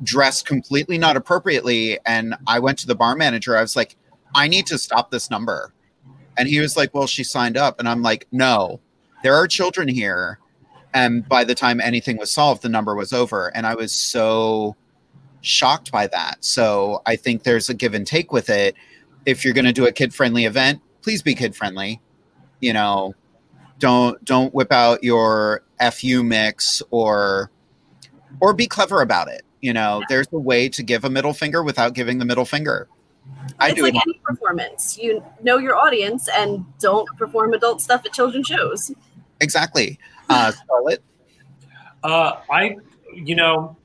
dressed completely not appropriately. And I went to the bar manager. I was like, I need to stop this number. And he was like, Well, she signed up. And I'm like, No, there are children here. And by the time anything was solved, the number was over. And I was so shocked by that. So I think there's a give and take with it. If you're going to do a kid friendly event, please be kid friendly. You know, don't don't whip out your fu mix or or be clever about it. You know, there's a way to give a middle finger without giving the middle finger. I it's do like it. any performance. You know your audience and don't perform adult stuff at children's shows. Exactly. Uh, Scarlett. Uh, I, you know,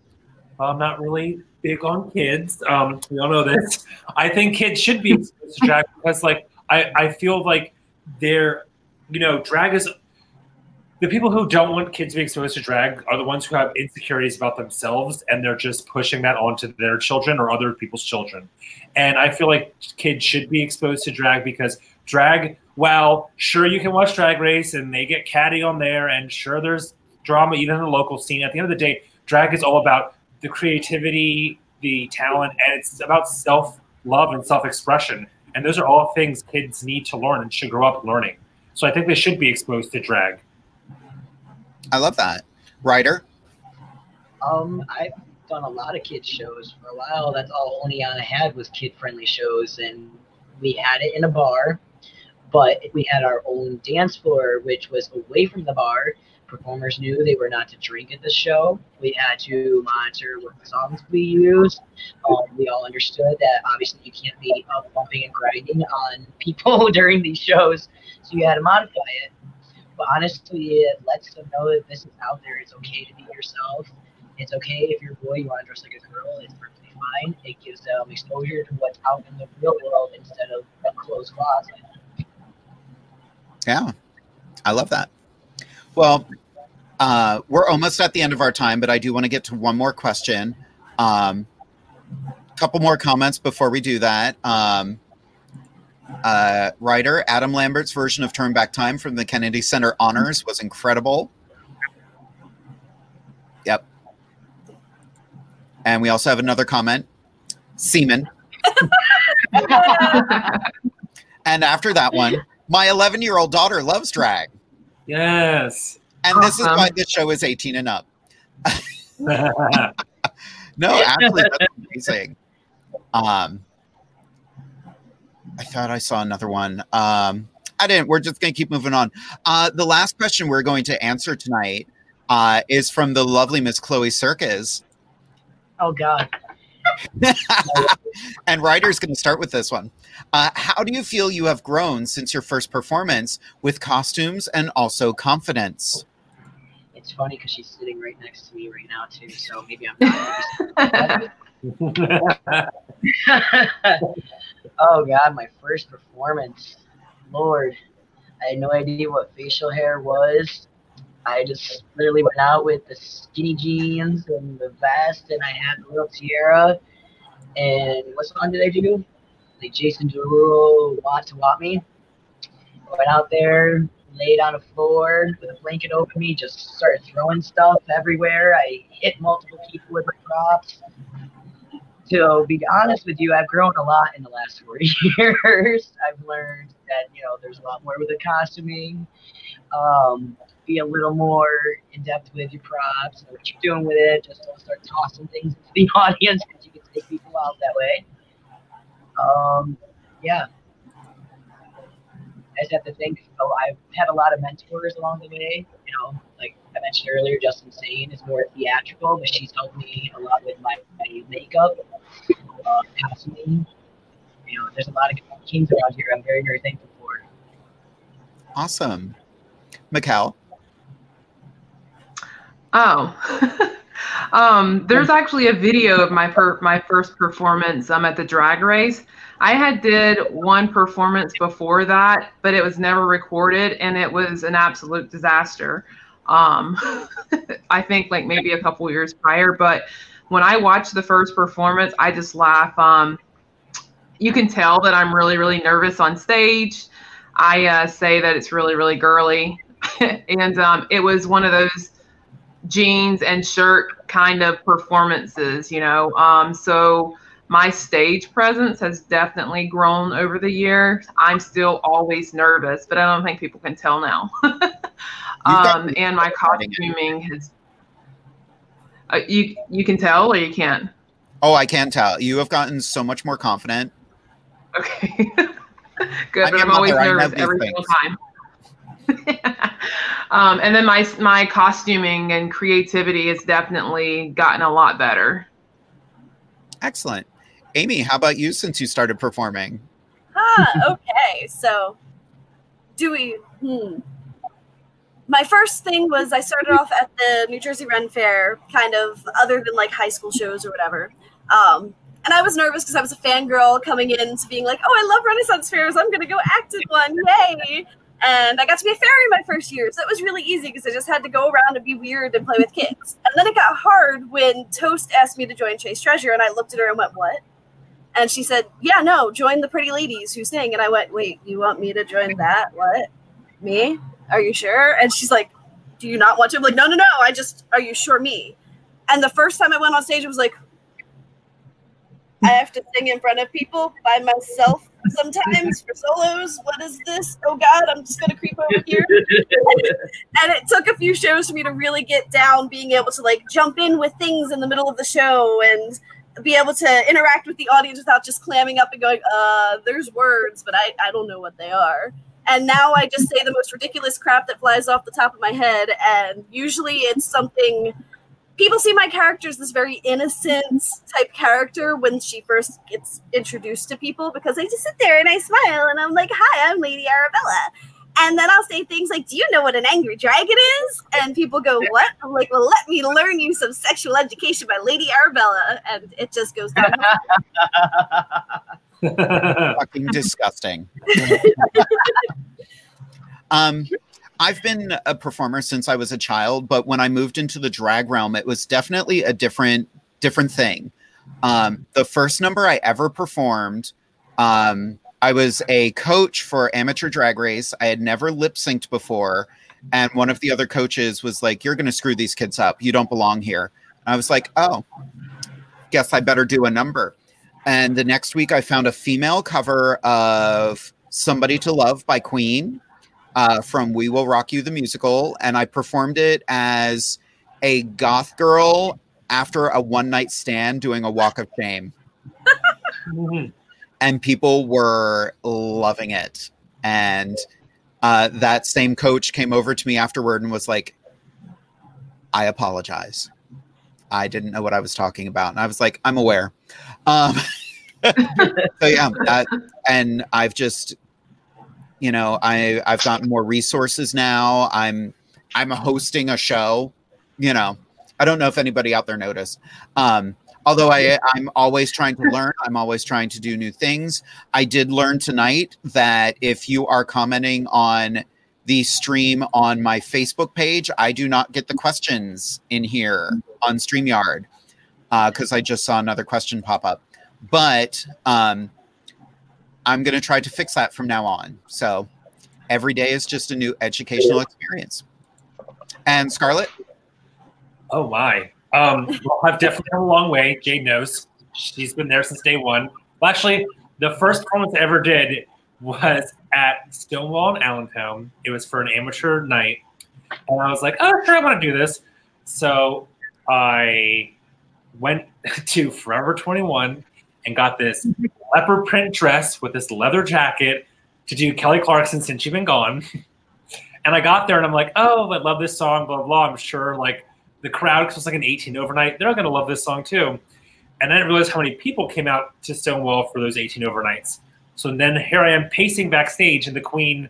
I'm not really big on kids. Um, we all know this. I think kids should be exposed to drag because, like, I, I feel like they're, you know, drag is the people who don't want kids to be exposed to drag are the ones who have insecurities about themselves and they're just pushing that onto their children or other people's children. And I feel like kids should be exposed to drag because drag, well, sure you can watch Drag Race and they get catty on there, and sure there's drama even in the local scene. At the end of the day, drag is all about the creativity, the talent, and it's about self love and self expression. And those are all things kids need to learn and should grow up learning. So I think they should be exposed to drag. I love that. Ryder? Um, I've done a lot of kids shows for a while. That's all Oneana had was kid friendly shows, and we had it in a bar, but we had our own dance floor, which was away from the bar. Performers knew they were not to drink at the show. We had to monitor what songs we used. Um, we all understood that obviously you can't be up bumping and grinding on people during these shows, so you had to modify it. But honestly, it lets them know that this is out there. It's okay to be yourself. It's okay if you're a boy, you want to dress like a girl. It's perfectly fine. It gives them exposure to what's out in the real world instead of a closed closet. Yeah, I love that. Well, uh, we're almost at the end of our time, but I do want to get to one more question. Um, couple more comments before we do that. Um, uh, Ryder Adam Lambert's version of Turn Back Time from the Kennedy Center Honors was incredible. Yep. And we also have another comment Semen. and after that one, my 11 year old daughter loves drag. Yes. And this is why this show is 18 and up. no, actually, that's amazing. Um, I thought I saw another one. Um, I didn't. We're just going to keep moving on. Uh, the last question we're going to answer tonight uh, is from the lovely Miss Chloe Circus. Oh God. and Ryder's going to start with this one. Uh, how do you feel you have grown since your first performance with costumes and also confidence? It's funny because she's sitting right next to me right now too. So maybe I'm. Not oh God, my first performance. Lord, I had no idea what facial hair was. I just literally went out with the skinny jeans and the vest, and I had the little tiara. And what song did I do? Like Jason Derulo, "Want to Want Me." Went out there, laid on the floor with a blanket over me, just started throwing stuff everywhere. I hit multiple people with my props. To be honest with you, I've grown a lot in the last four years. I've learned that you know there's a lot more with the costuming. Um, be a little more in depth with your props, know what you're doing with it. Just don't start tossing things into the audience because you can take people out that way. Um, yeah. I just have to think. So I've had a lot of mentors along the way. You know, like I mentioned earlier, Justin Sane is more theatrical, but she's helped me a lot with my, my makeup, uh, costuming. You know, there's a lot of kings around here. I'm very, very thankful for. Awesome. Mikkel. Oh. um, there's actually a video of my per- my first performance um, at the drag race. I had did one performance before that, but it was never recorded and it was an absolute disaster. Um, I think like maybe a couple years prior, but when I watched the first performance, I just laugh. Um, you can tell that I'm really, really nervous on stage. I uh, say that it's really, really girly. and um, it was one of those jeans and shirt kind of performances, you know. Um, so my stage presence has definitely grown over the years. I'm still always nervous, but I don't think people can tell now. um, and my costuming has. Uh, you you can tell or you can't. Oh, I can tell. You have gotten so much more confident. Okay. Good, I'm but I'm always nervous every single time. um, and then my my costuming and creativity has definitely gotten a lot better. Excellent. Amy, how about you since you started performing? Ah, okay. So, do we? Hmm. My first thing was I started off at the New Jersey Ren Fair, kind of other than like high school shows or whatever. Um, and I was nervous because I was a fangirl coming in to being like, oh, I love Renaissance fairs. I'm going to go act in one. Yay. And I got to be a fairy my first year. So it was really easy because I just had to go around and be weird and play with kids. And then it got hard when Toast asked me to join Chase Treasure. And I looked at her and went, what? And she said, yeah, no, join the pretty ladies who sing. And I went, wait, you want me to join that? What? Me? Are you sure? And she's like, do you not want to? I'm like, no, no, no. I just, are you sure me? And the first time I went on stage, it was like, I have to sing in front of people by myself sometimes for solos. What is this? Oh God, I'm just gonna creep over here. and it took a few shows for me to really get down being able to like jump in with things in the middle of the show and be able to interact with the audience without just clamming up and going, uh, there's words, but I, I don't know what they are. And now I just say the most ridiculous crap that flies off the top of my head. And usually it's something people see my character as this very innocent type character when she first gets introduced to people because I just sit there and I smile and I'm like, "Hi, I'm Lady Arabella." And then I'll say things like, "Do you know what an angry dragon is?" And people go, "What?" I'm like, "Well, let me learn you some sexual education by Lady Arabella," and it just goes down. Fucking disgusting. um, I've been a performer since I was a child, but when I moved into the drag realm, it was definitely a different different thing. Um, the first number I ever performed, um, I was a coach for amateur drag race. I had never lip synced before, and one of the other coaches was like, "You're going to screw these kids up. You don't belong here." And I was like, "Oh, guess I better do a number." And the next week, I found a female cover of "Somebody to Love" by Queen uh, from We Will Rock You the musical, and I performed it as a goth girl after a one night stand doing a walk of shame. and people were loving it. And uh, that same coach came over to me afterward and was like, I apologize. I didn't know what I was talking about. And I was like, I'm aware. Um, so yeah, that, and I've just, you know, I I've gotten more resources now. I'm I'm hosting a show. You know, I don't know if anybody out there noticed. Um, although I I'm always trying to learn. I'm always trying to do new things. I did learn tonight that if you are commenting on the stream on my Facebook page, I do not get the questions in here on StreamYard uh, because uh, I just saw another question pop up. But um, I'm going to try to fix that from now on. So every day is just a new educational experience. And Scarlett? Oh, my. Um, well, I've definitely come a long way. Jade knows. She's been there since day one. Well, actually, the first performance I ever did was at Stonewall in Allentown. It was for an amateur night. And I was like, oh, sure, I want to do this. So I went to Forever 21 and got this leopard print dress with this leather jacket to do Kelly Clarkson since you've been gone. And I got there and I'm like, oh, I love this song, blah, blah. I'm sure like the crowd, because it was like an 18 overnight, they're going to love this song too. And I didn't realize how many people came out to Stonewall for those 18 overnights. So then here I am pacing backstage, and the queen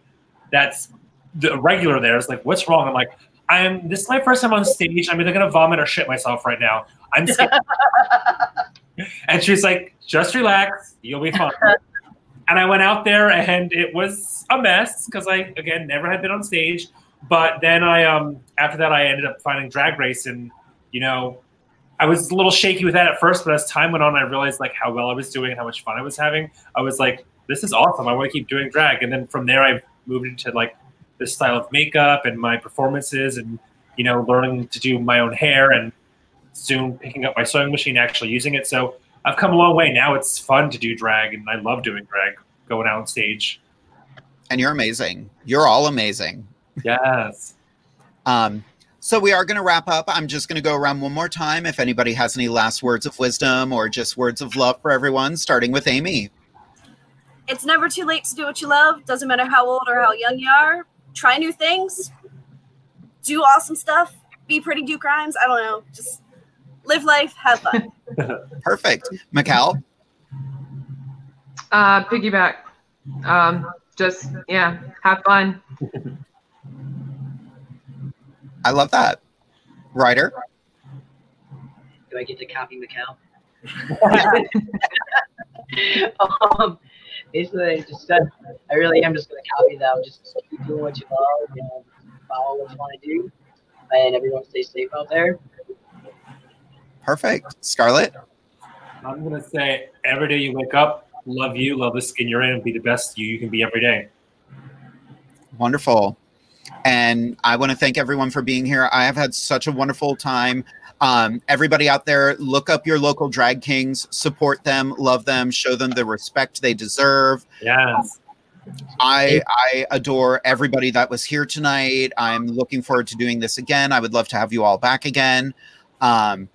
that's the regular there is like, what's wrong? I'm like, I'm this is my first time on stage. I'm either gonna vomit or shit myself right now. I'm scared. and she's like, just relax, you'll be fine. and I went out there and it was a mess because I again never had been on stage. But then I um after that I ended up finding drag race and you know I was a little shaky with that at first, but as time went on, I realized like how well I was doing and how much fun I was having. I was like, this is awesome. I want to keep doing drag. And then from there, I moved into like this style of makeup and my performances and, you know, learning to do my own hair and soon picking up my sewing machine, actually using it. So I've come a long way. Now it's fun to do drag and I love doing drag, going out on stage. And you're amazing. You're all amazing. Yes. um, so we are going to wrap up. I'm just going to go around one more time. If anybody has any last words of wisdom or just words of love for everyone, starting with Amy. It's never too late to do what you love. Doesn't matter how old or how young you are. Try new things. Do awesome stuff. Be pretty. Do crimes. I don't know. Just live life. Have fun. Perfect. Mikkel? Uh, piggyback. Um, just yeah, have fun. I love that. Ryder? Do I get to copy Mikkel? um, basically, I just said I really am just going to copy that. Just keep doing what you love, you know, follow what you want to do, and everyone stay safe out there. Perfect. Scarlett? I'm going to say every day you wake up, love you, love the skin you're in, and be the best you you can be every day. Wonderful. And I want to thank everyone for being here. I have had such a wonderful time. Um, everybody out there, look up your local drag kings, support them, love them, show them the respect they deserve. Yes. I I adore everybody that was here tonight. I'm looking forward to doing this again. I would love to have you all back again. Um,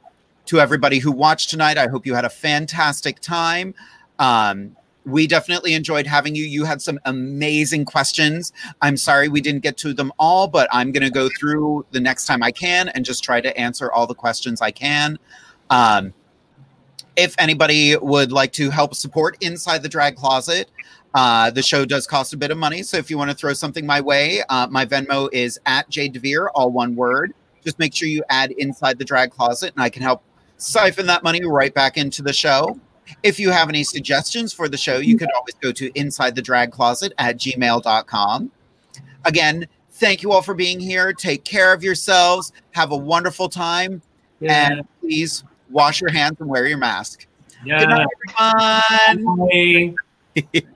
to everybody who watched tonight, I hope you had a fantastic time. Um, we definitely enjoyed having you. You had some amazing questions. I'm sorry we didn't get to them all, but I'm going to go through the next time I can and just try to answer all the questions I can. Um, if anybody would like to help support Inside the Drag Closet, uh, the show does cost a bit of money. So if you want to throw something my way, uh, my Venmo is at Jade DeVere, all one word. Just make sure you add Inside the Drag Closet, and I can help siphon that money right back into the show. If you have any suggestions for the show, you could always go to inside the drag closet at gmail.com. Again, thank you all for being here. Take care of yourselves. Have a wonderful time. Yeah. And please wash your hands and wear your mask. Yeah. Good night, everyone.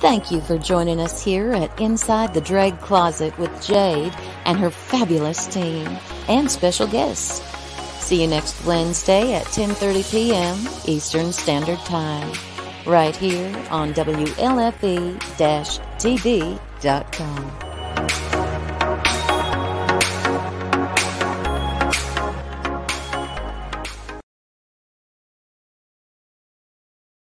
Thank you for joining us here at Inside the Drag Closet with Jade and her fabulous team and special guests. See you next Wednesday at 10:30 p.m. Eastern Standard Time, right here on WLFE-TV.com.